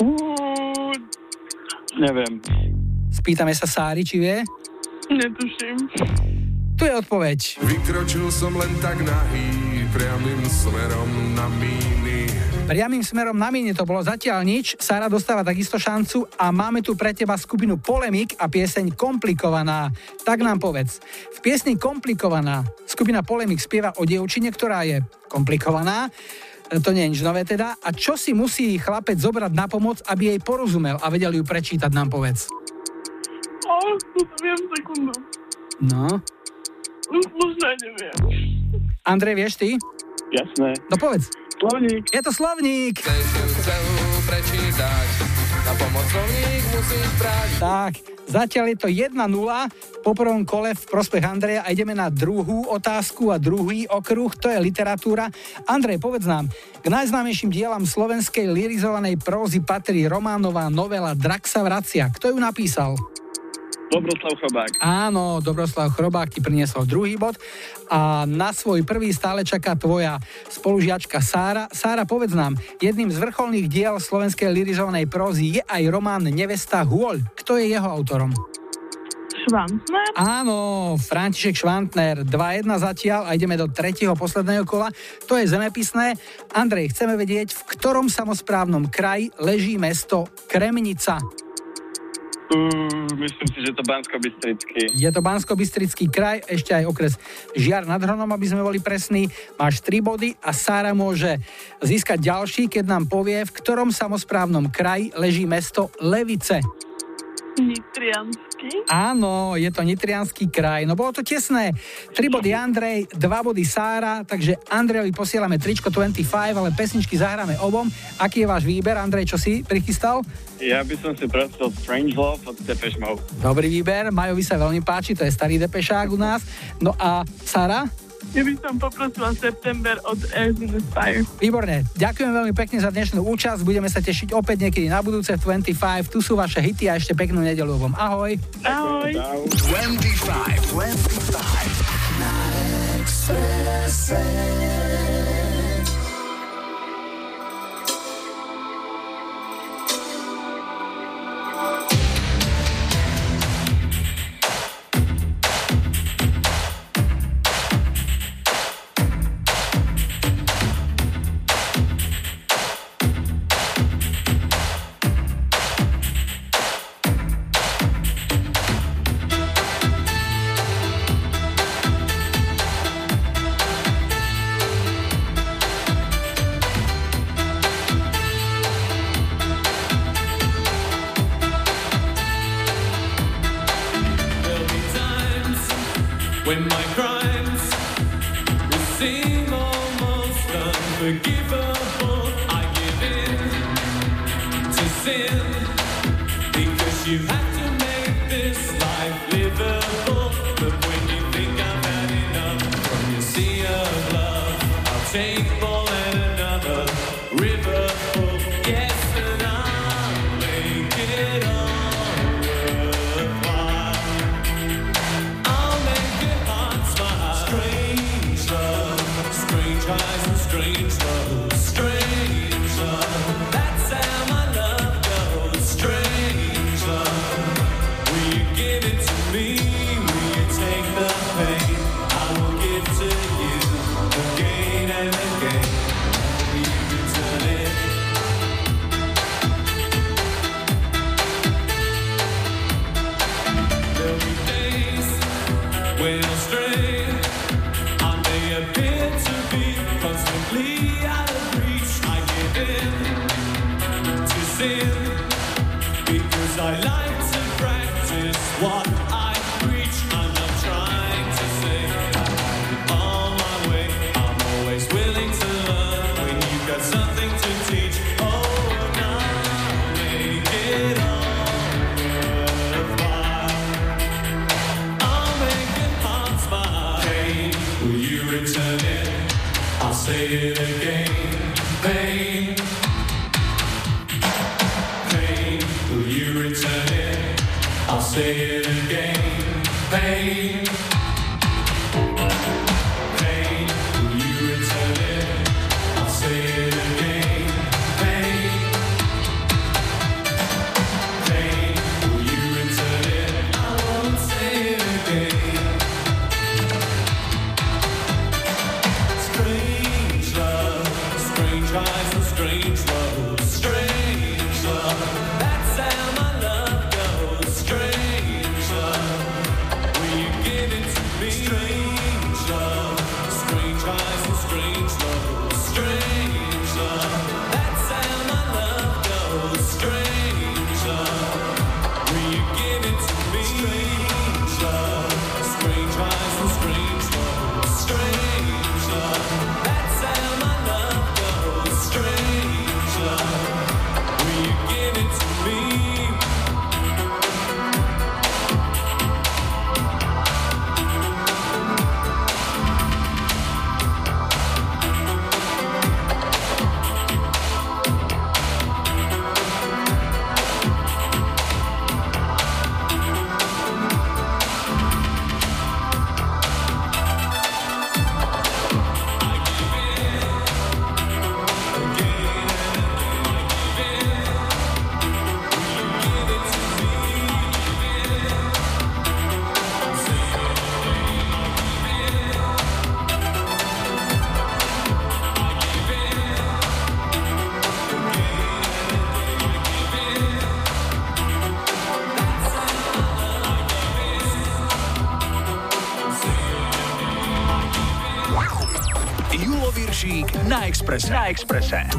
Fú, Neviem. Spýtame sa Sári, či vie? netuším. Tu je odpoveď. Vykročil som len tak nahý, priamým smerom na míny. Priamým smerom na mine to bolo zatiaľ nič. Sára dostáva takisto šancu a máme tu pre teba skupinu Polemik a pieseň Komplikovaná. Tak nám povedz. V piesni Komplikovaná skupina Polemik spieva o dievčine, ktorá je komplikovaná. E, To nie je nič nové teda. A čo si musí chlapec zobrať na pomoc, aby jej porozumel a vedel ju prečítať, nám povedz. O, tu viem sekundu. No. Možno neviem. Andrej, vieš ty? Jasné. No povedz. Slovník. Je to slovník. Prečítať, na pomoc slovník musíš brať. Tak, zatiaľ je to 1-0 po prvom kole v prospech Andreja a ideme na druhú otázku a druhý okruh, to je literatúra. Andrej, povedz nám, k najznámejším dielam slovenskej lirizovanej prózy patrí románová novela Drak sa vracia. Kto ju napísal? Dobroslav Chabák. Áno, Dobroslav Chrobák ti priniesol druhý bod a na svoj prvý stále čaká tvoja spolužiačka Sára. Sára, povedz nám, jedným z vrcholných diel slovenskej lirizovanej prózy je aj román Nevesta Hôľ. Kto je jeho autorom? Švantner? Áno, František Švantner, 2-1 zatiaľ a ideme do tretieho posledného kola. To je zemepisné. Andrej, chceme vedieť, v ktorom samozprávnom kraji leží mesto Kremnica. Myslím si, že to Bansko-Bystrický. Je to bansko kraj, ešte aj okres Žiar nad Hronom, aby sme boli presní. Máš 3 body a Sára môže získať ďalší, keď nám povie, v ktorom samozprávnom kraji leží mesto Levice. Nitriansky? Áno, je to Nitrianský kraj. No bolo to tesné. 3 body Andrej, 2 body Sára, takže Andrejovi posielame tričko 25, ale pesničky zahráme obom. Aký je váš výber, Andrej, čo si prichystal? Ja by som si prosil Strange Love od Depeche Mode. Dobrý výber, Majovi sa veľmi páči, to je starý depešák u nás. No a Sára? Ja by som poprosila September od Earth in the Fire. Výborne, ďakujem veľmi pekne za dnešnú účasť, budeme sa tešiť opäť niekedy na budúce v 25, tu sú vaše hity a ešte peknú nedelu vám. Ahoj. Ahoj. 25, 25 na Expresse. I like to practice what I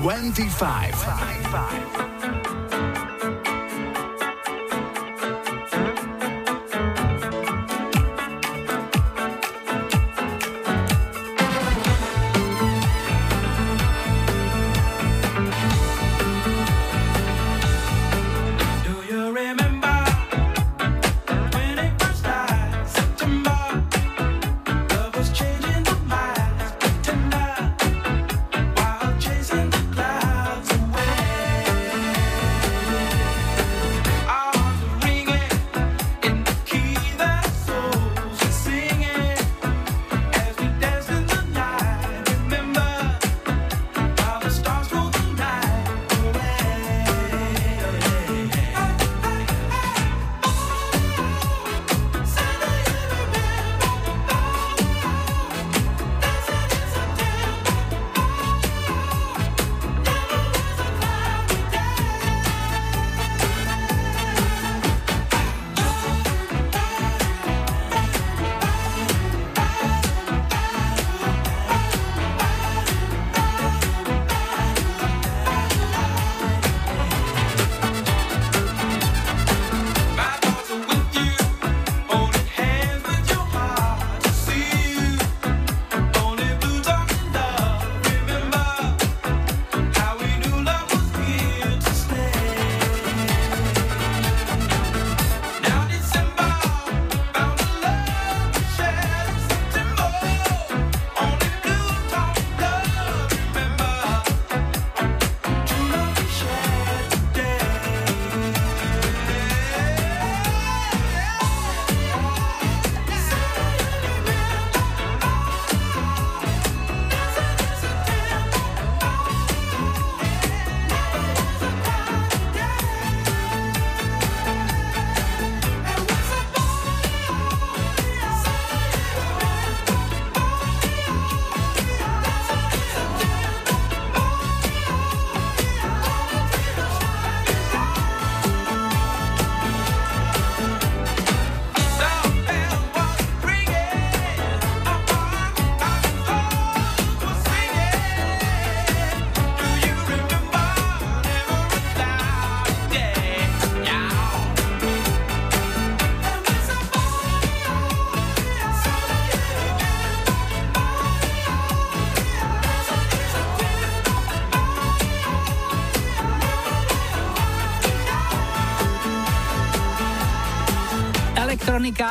25.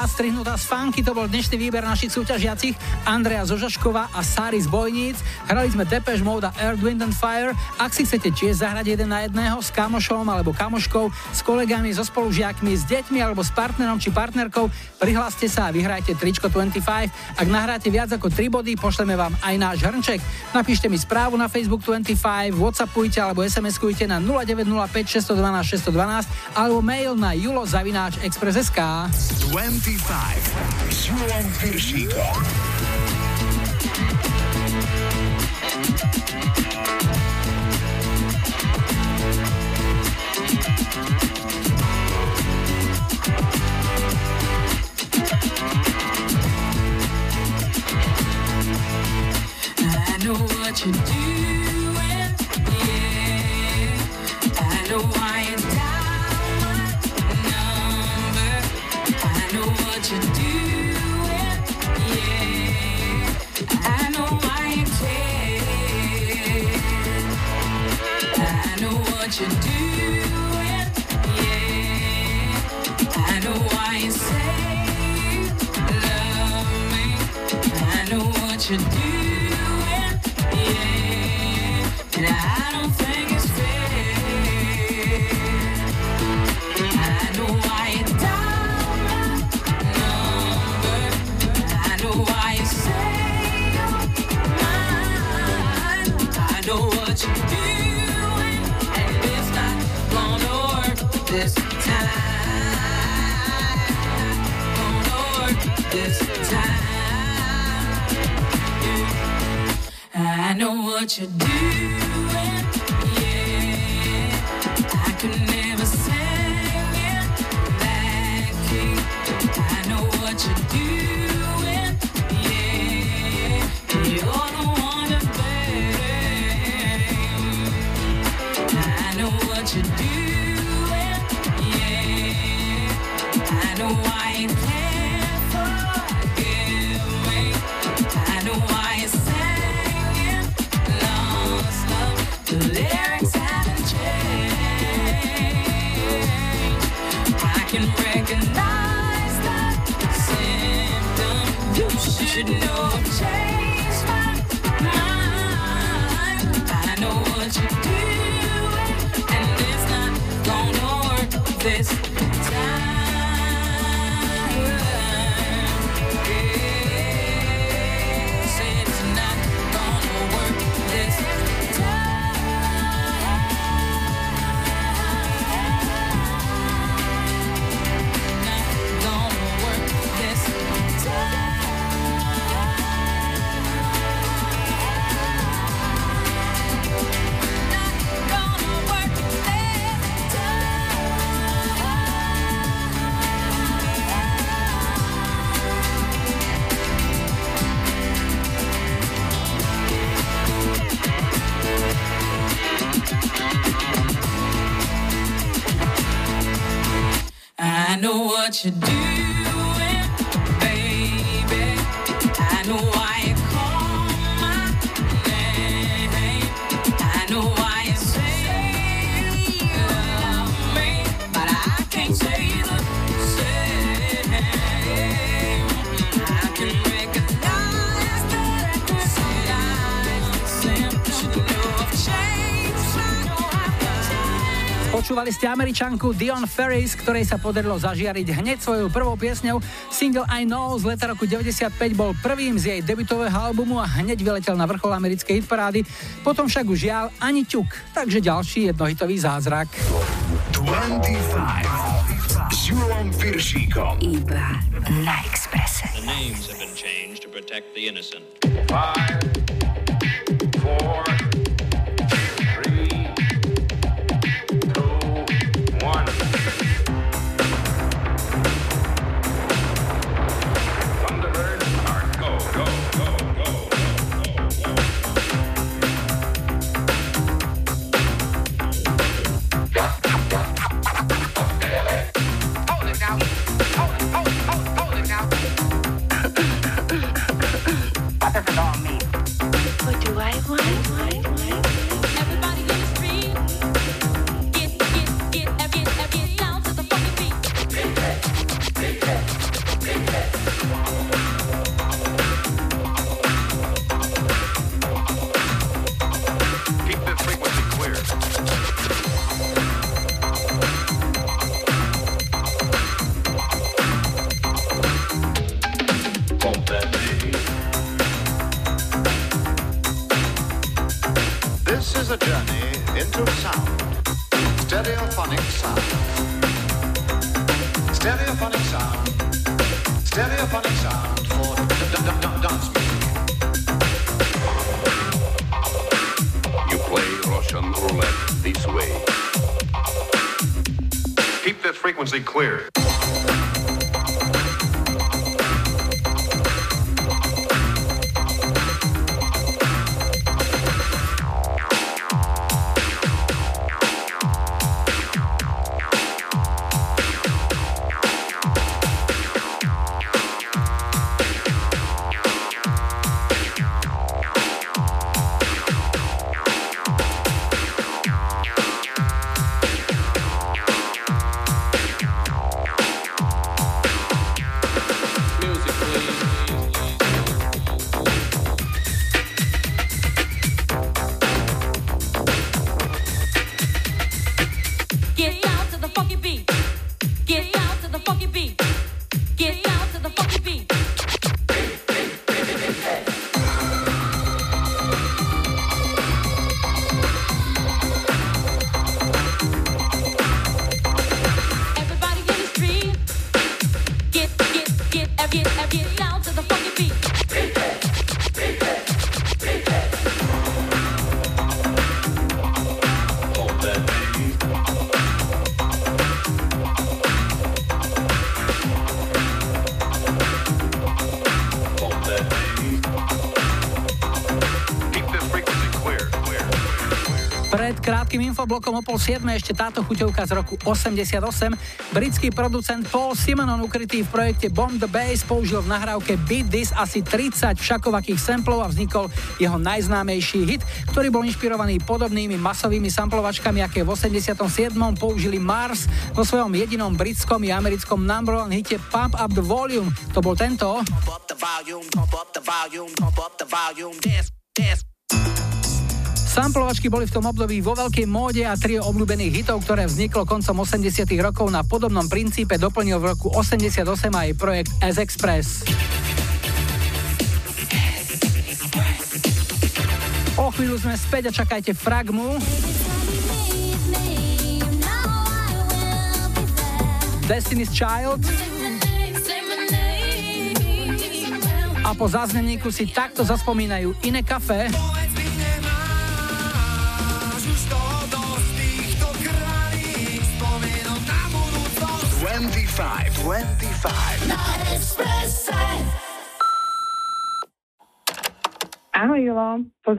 strihnutá z funky, to bol dnešný výber našich súťažiacich Andrea Zožaškova a Sary z Bojníc. Hrali sme Depeche Mode a Earth, Wind and Fire. Ak si chcete tiež zahrať jeden na jedného s kamošom alebo kamoškou, s kolegami, so spolužiakmi, s deťmi alebo s partnerom či partnerkou, prihláste sa a vyhrajte tričko 25. Ak nahráte viac ako 3 body, pošleme vám aj náš hrnček. Napíšte mi správu na Facebook 25, Whatsappujte alebo SMS-kujte na 0905 612 612 alebo mail na julozavináč.express.sk 25 s Julom I know what you're doing, time. You do. Počúvali ste američanku Dion Ferris, ktorej sa podarilo zažiariť hneď svojou prvou piesňou. Single I Know z leta roku 95 bol prvým z jej debutového albumu a hneď vyletel na vrchol americkej hitparády. Potom však už žiaľ ani ťuk, takže ďalší jednohitový zázrak. 25 s Julom Piršíkom. Iba na Expresse. The names have been changed to protect the innocent. Five, four, infoblokom o pol 7 ešte táto chuťovka z roku 88. Britský producent Paul Simonon ukrytý v projekte Bomb the Bass použil v nahrávke Beat This asi 30 všakovakých samplov a vznikol jeho najznámejší hit, ktorý bol inšpirovaný podobnými masovými samplovačkami, aké v 87. použili Mars vo svojom jedinom britskom i americkom number one hite Pump Up the Volume. To bol tento. Samplovačky boli v tom období vo veľkej móde a trio obľúbených hitov, ktoré vzniklo koncom 80 rokov na podobnom princípe doplnil v roku 88 aj projekt S-Express. O chvíľu sme späť a čakajte Fragmu. Destiny's Child. A po zazneníku si takto zaspomínajú iné kafe.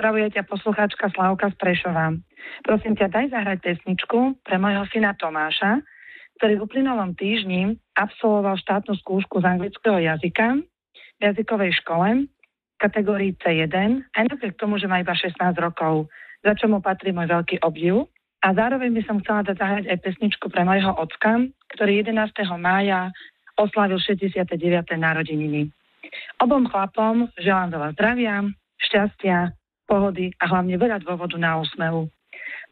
Pozdravuje ťa poslucháčka Slavka z Prešova. Prosím ťa, daj zahrať pesničku pre môjho syna Tomáša, ktorý v uplynulom týždni absolvoval štátnu skúšku z anglického jazyka v jazykovej škole kategórii C1, aj napriek tomu, že má iba 16 rokov, za čo mu patrí môj veľký obdiv. A zároveň by som chcela dať zahrať aj pesničku pre mojho ocka, ktorý 11. mája oslavil 69. narodeniny. Obom chlapom želám veľa zdravia, šťastia, pohody a hlavne veľa dôvodu na úsmevu.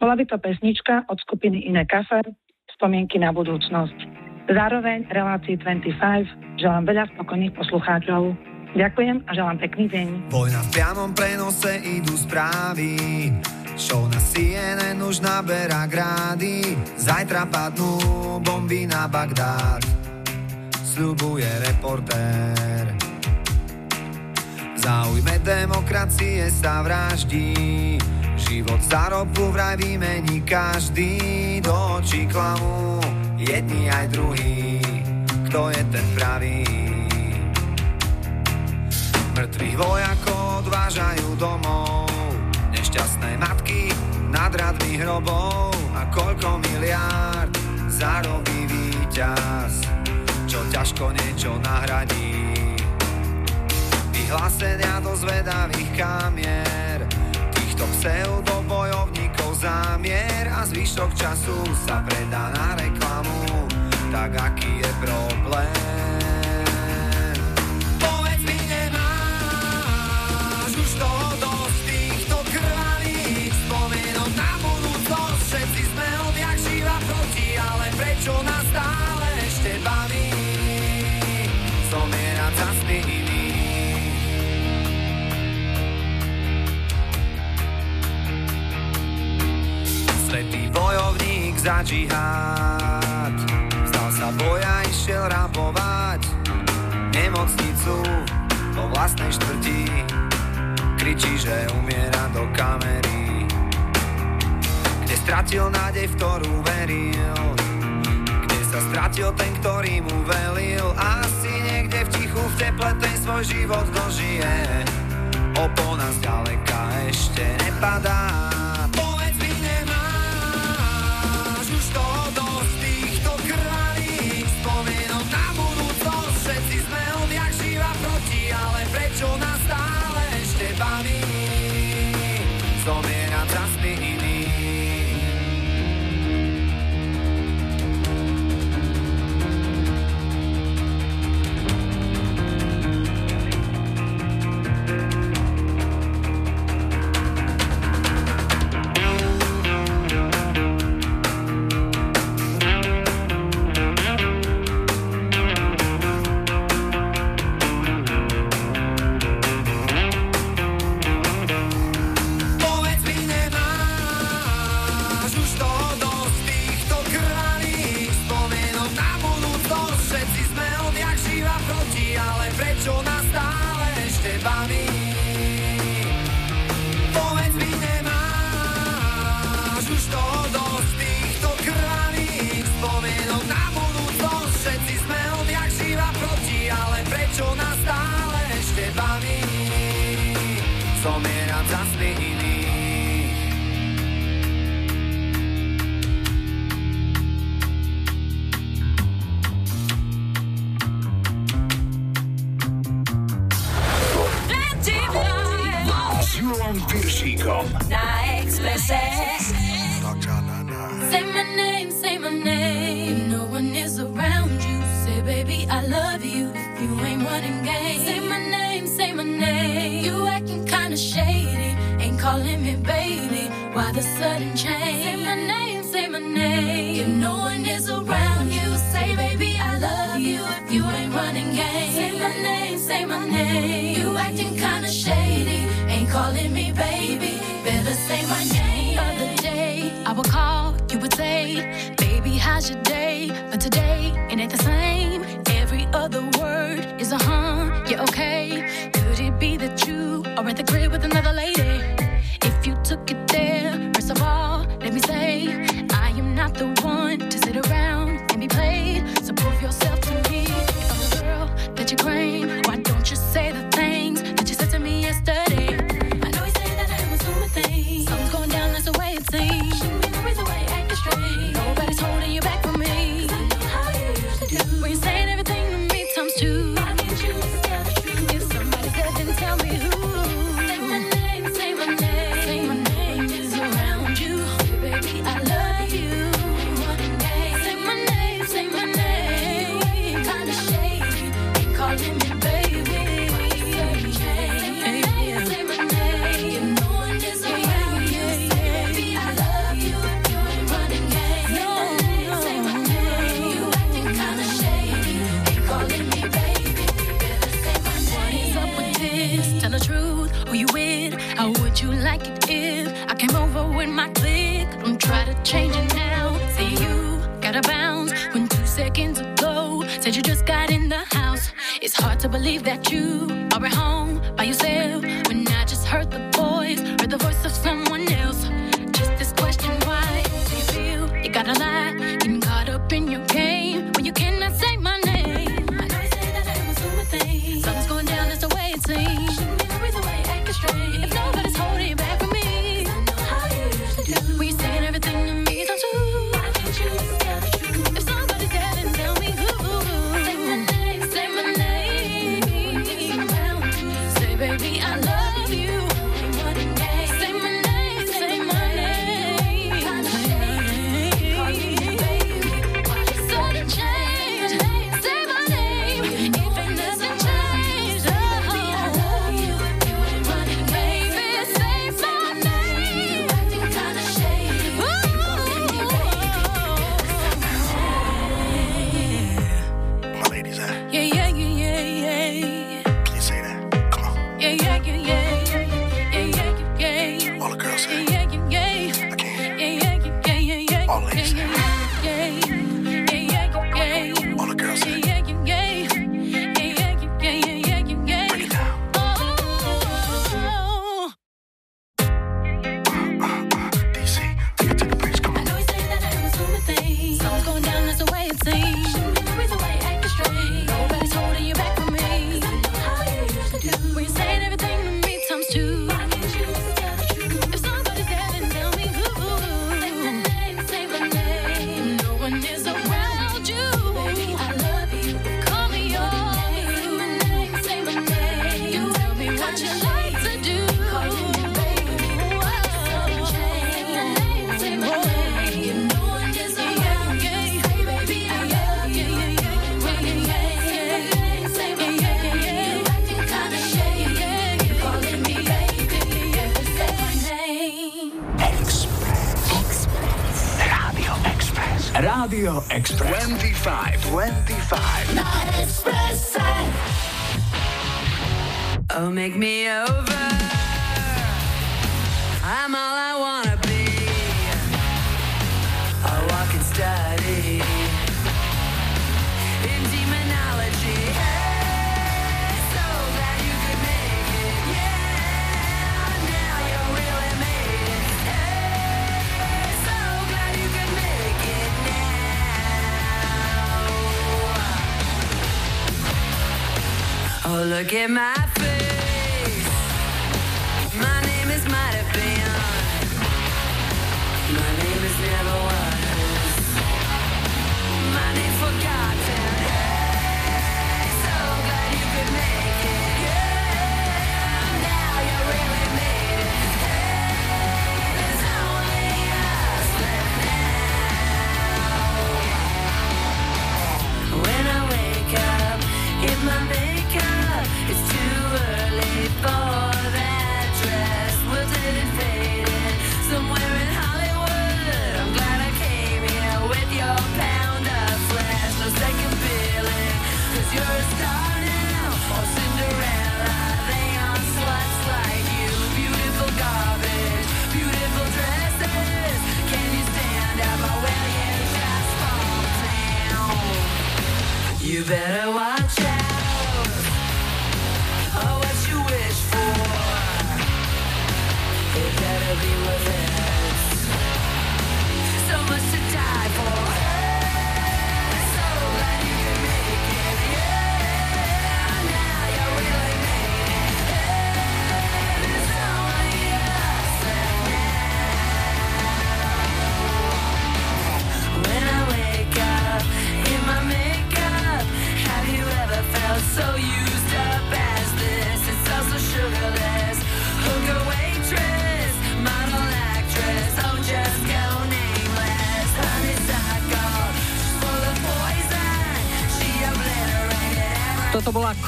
Bola by to pesnička od skupiny Iné kafe, spomienky na budúcnosť. Zároveň relácii 25 želám veľa spokojných poslucháčov. Ďakujem a želám pekný deň. Vojna v priamom prenose idú správy Show na CNN už naberá grády Zajtra padnú bomby na Bagdád Sľubuje reportér Zaujme demokracie sa vraždí. Život za ropu vraj vymení každý. Do očí klamu jedni aj druhý Kto je ten pravý? Mŕtvych vojakov odvážajú domov. Nešťastné matky nad radmi hrobov. A koľko miliárd zarobí víťaz, čo ťažko niečo nahradí. Vyhlásenia do zvedavých kamier, týchto pseudobojovníkov zámier a zvyšok času sa predá na reklamu, tak aký je problém? Bojovník za džihad. Vzdal sa boja, išiel rapovať Nemocnicu vo vlastnej štvrti. Kričí, že umiera do kamery Kde stratil nádej, v ktorú veril. Sa stratil ten, ktorý mu velil. Asi niekde v tichu, v teple ten svoj život dožije. Opona zďaleka ešte nepadá calling me baby. Why the sudden change? Say my name, say my name. If no one is around you, say baby I love you. If you ain't running games, say my name, say my name. You acting kinda shady, ain't calling me baby. Better say my name. Other day I would call, you would say, baby how's your day? But today it ain't the same. Every other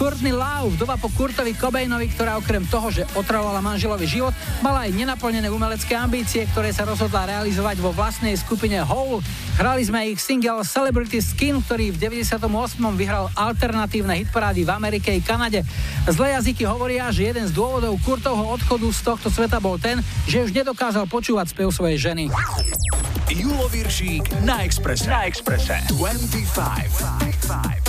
Courtney Love, doba po Kurtovi Cobainovi, ktorá okrem toho, že otravovala manželový život, mala aj nenaplnené umelecké ambície, ktoré sa rozhodla realizovať vo vlastnej skupine Hole. Hrali sme ich single Celebrity Skin, ktorý v 98. vyhral alternatívne hitparády v Amerike i Kanade. Zlé jazyky hovoria, že jeden z dôvodov Kurtovho odchodu z tohto sveta bol ten, že už nedokázal počúvať spev svojej ženy. Julo Viršík na Expresse. Na Expresse. 25. 25.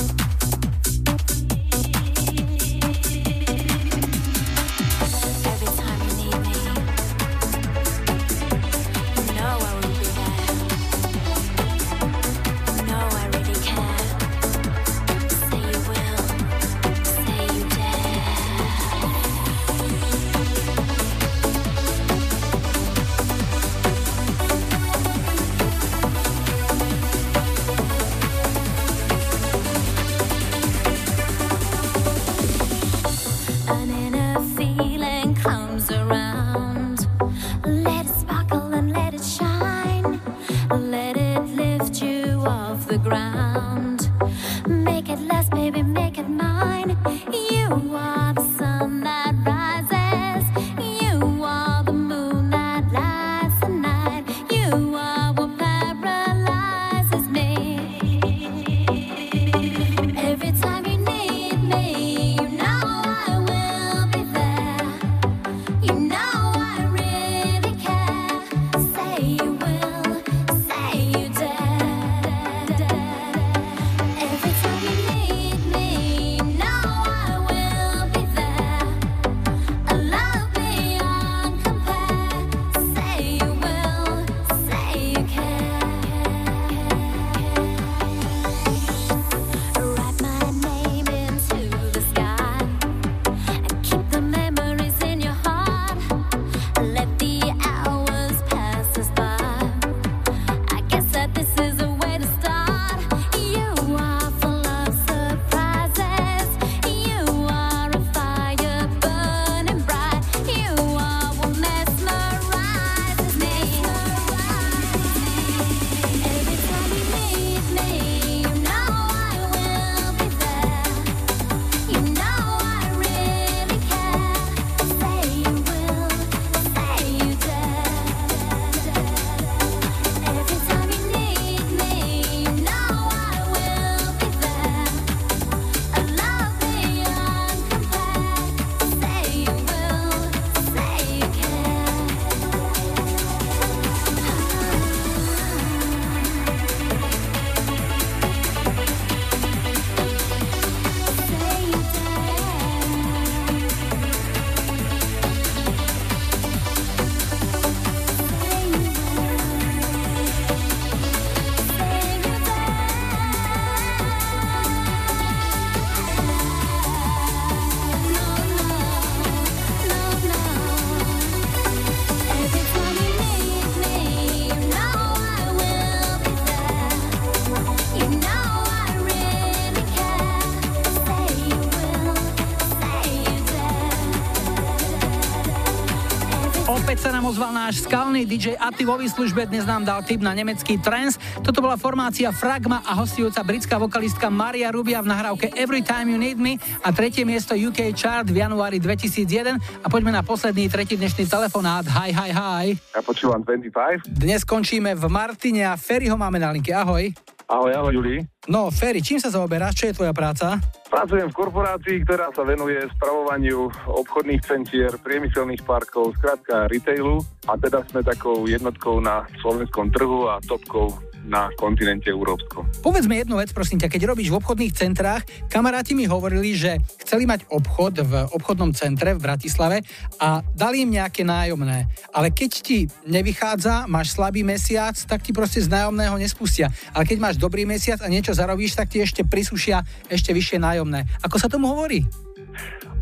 náš skalný DJ Ati vo výslužbe, dnes nám dal tip na nemecký trance. Toto bola formácia Fragma a hostujúca britská vokalistka Maria Rubia v nahrávke Every Time You Need Me a tretie miesto UK Chart v januári 2001 a poďme na posledný tretí dnešný telefonát. Hi, hi, hi. Ja počúvam 25. Dnes končíme v Martine a Ferryho máme na linke. Ahoj. Ahoj, ahoj, Juli. No, Ferry, čím sa zaoberáš? Čo je tvoja práca? Pracujem v korporácii, ktorá sa venuje spravovaniu obchodných centier, priemyselných parkov, skrátka retailu a teda sme takou jednotkou na slovenskom trhu a topkou na kontinente európskom. Povedz mi jednu vec, prosím ťa, keď robíš v obchodných centrách, kamaráti mi hovorili, že chceli mať obchod v obchodnom centre v Bratislave a dali im nejaké nájomné. Ale keď ti nevychádza, máš slabý mesiac, tak ti proste z nájomného nespustia. Ale keď máš dobrý mesiac a niečo zarobíš, tak ti ešte prisúšia ešte vyššie nájomné. Ako sa tomu hovorí?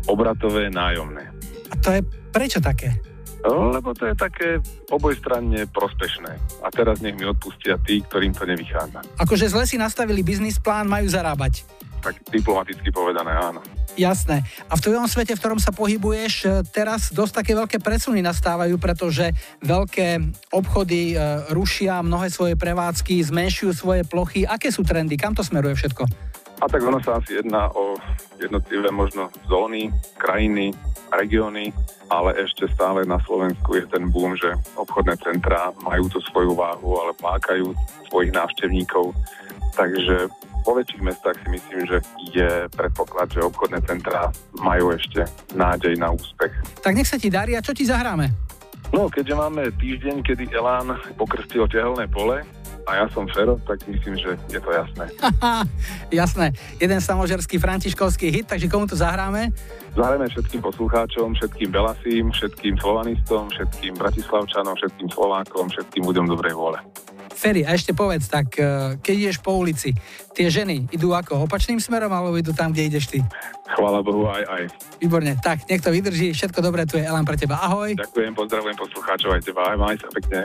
Obratové nájomné. A to je prečo také? Lebo to je také obojstranne prospešné. A teraz nech mi odpustia tí, ktorým to nevychádza. Akože zle si nastavili biznis plán, majú zarábať. Tak diplomaticky povedané, áno. Jasné. A v tvojom svete, v ktorom sa pohybuješ, e, teraz dosť také veľké presuny nastávajú, pretože veľké obchody e, rušia mnohé svoje prevádzky, zmenšujú svoje plochy. Aké sú trendy? Kam to smeruje všetko? A tak ono sa asi jedná o jednotlivé možno zóny, krajiny, regióny, ale ešte stále na Slovensku je ten boom, že obchodné centrá majú tú svoju váhu, ale pákajú svojich návštevníkov. Takže vo väčších mestách si myslím, že je predpoklad, že obchodné centrá majú ešte nádej na úspech. Tak nech sa ti darí a čo ti zahráme? No, keďže máme týždeň, kedy Elán pokrstil tehelné pole, a ja som Fero, tak myslím, že je to jasné. Jasné, jeden samožerský františkovský hit, takže komu to zahráme? Zahrajeme všetkým poslucháčom, všetkým Belasím, všetkým Slovanistom, všetkým Bratislavčanom, všetkým Slovákom, všetkým ľuďom dobrej vôle. Ferry, a ešte povedz, tak eh, keď ideš po ulici, tie ženy idú ako opačným smerom, alebo idú tam, kde ideš ty? Chvála Bohu aj aj. Výborne, tak nech to vydrží, všetko dobré, tu je Elan pre teba, ahoj. Ďakujem, pozdravujem poslucháčov aj teba, aj maj sa pekne.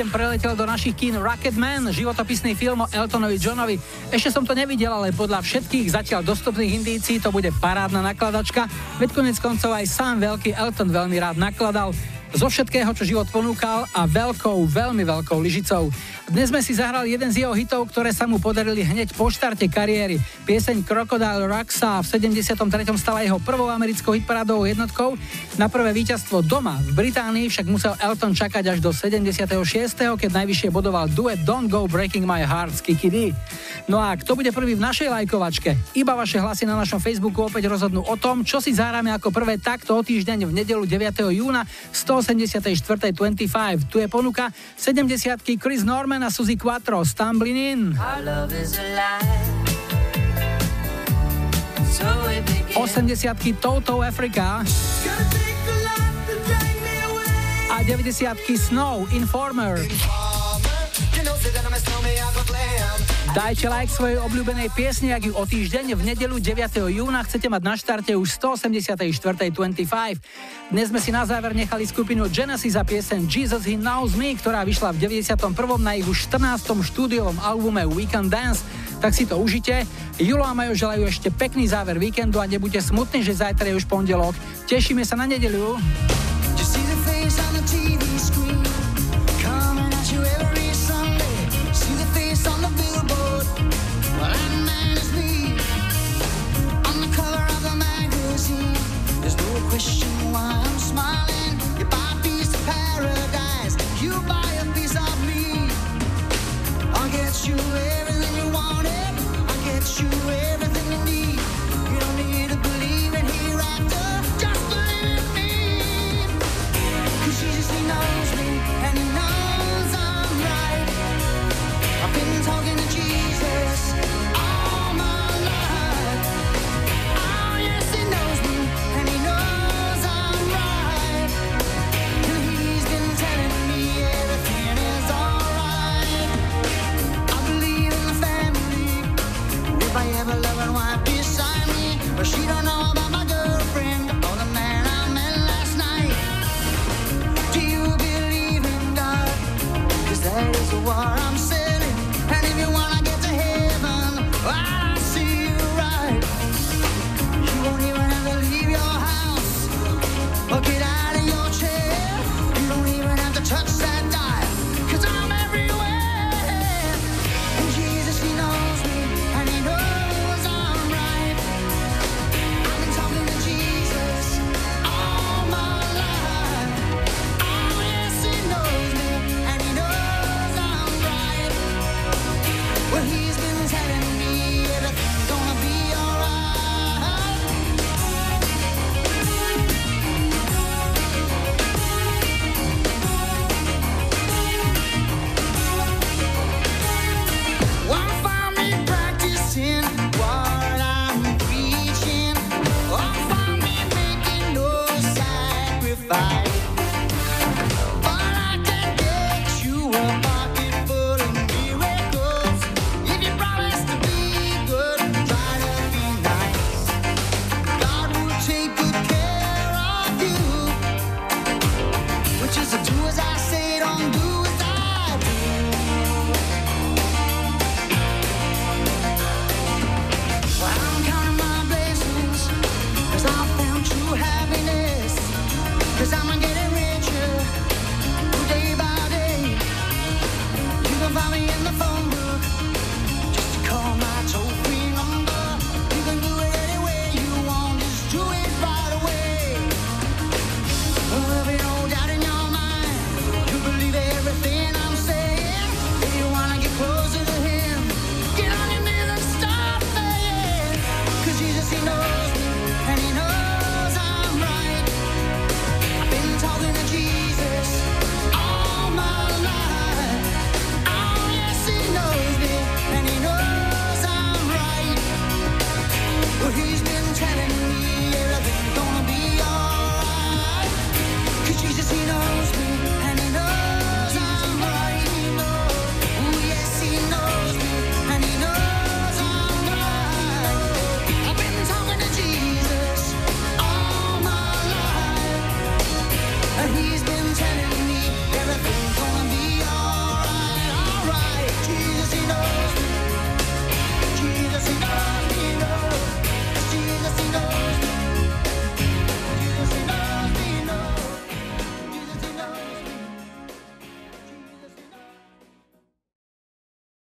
Týždeň preletel do našich kín Rocketman, životopisný film o Eltonovi Johnovi. Ešte som to nevidel, ale podľa všetkých zatiaľ dostupných indícií to bude parádna nakladačka, veď konec koncov aj sám veľký Elton veľmi rád nakladal zo všetkého, čo život ponúkal a veľkou, veľmi veľkou lyžicou. Dnes sme si zahrali jeden z jeho hitov, ktoré sa mu podarili hneď po štarte kariéry. Pieseň Crocodile Rock sa v 73. stala jeho prvou americkou hitparádovou jednotkou. Na prvé víťazstvo doma v Británii však musel Elton čakať až do 76., keď najvyššie bodoval duet Don't Go Breaking My Heart z Kiki D. No a kto bude prvý v našej lajkovačke? Iba vaše hlasy na našom Facebooku opäť rozhodnú o tom, čo si zahráme ako prvé takto o týždeň v nedelu 9. júna 184.25. Tu je ponuka 70 Chris Norman na Suzy Quattro, Stumbling In. 80 Toto Africa a 90 Snow Informer. Dajte like svojej obľúbenej piesne, ak ju o týždeň v nedelu 9. júna chcete mať na štarte už 184.25. Dnes sme si na záver nechali skupinu Genesis za piesen Jesus He Knows Me, ktorá vyšla v 91. na ich už 14. štúdiovom albume Weekend Dance. Tak si to užite. Julo a Majo želajú ešte pekný záver víkendu a nebuďte smutní, že zajtra je už pondelok. Tešíme sa na nedeliu. His honor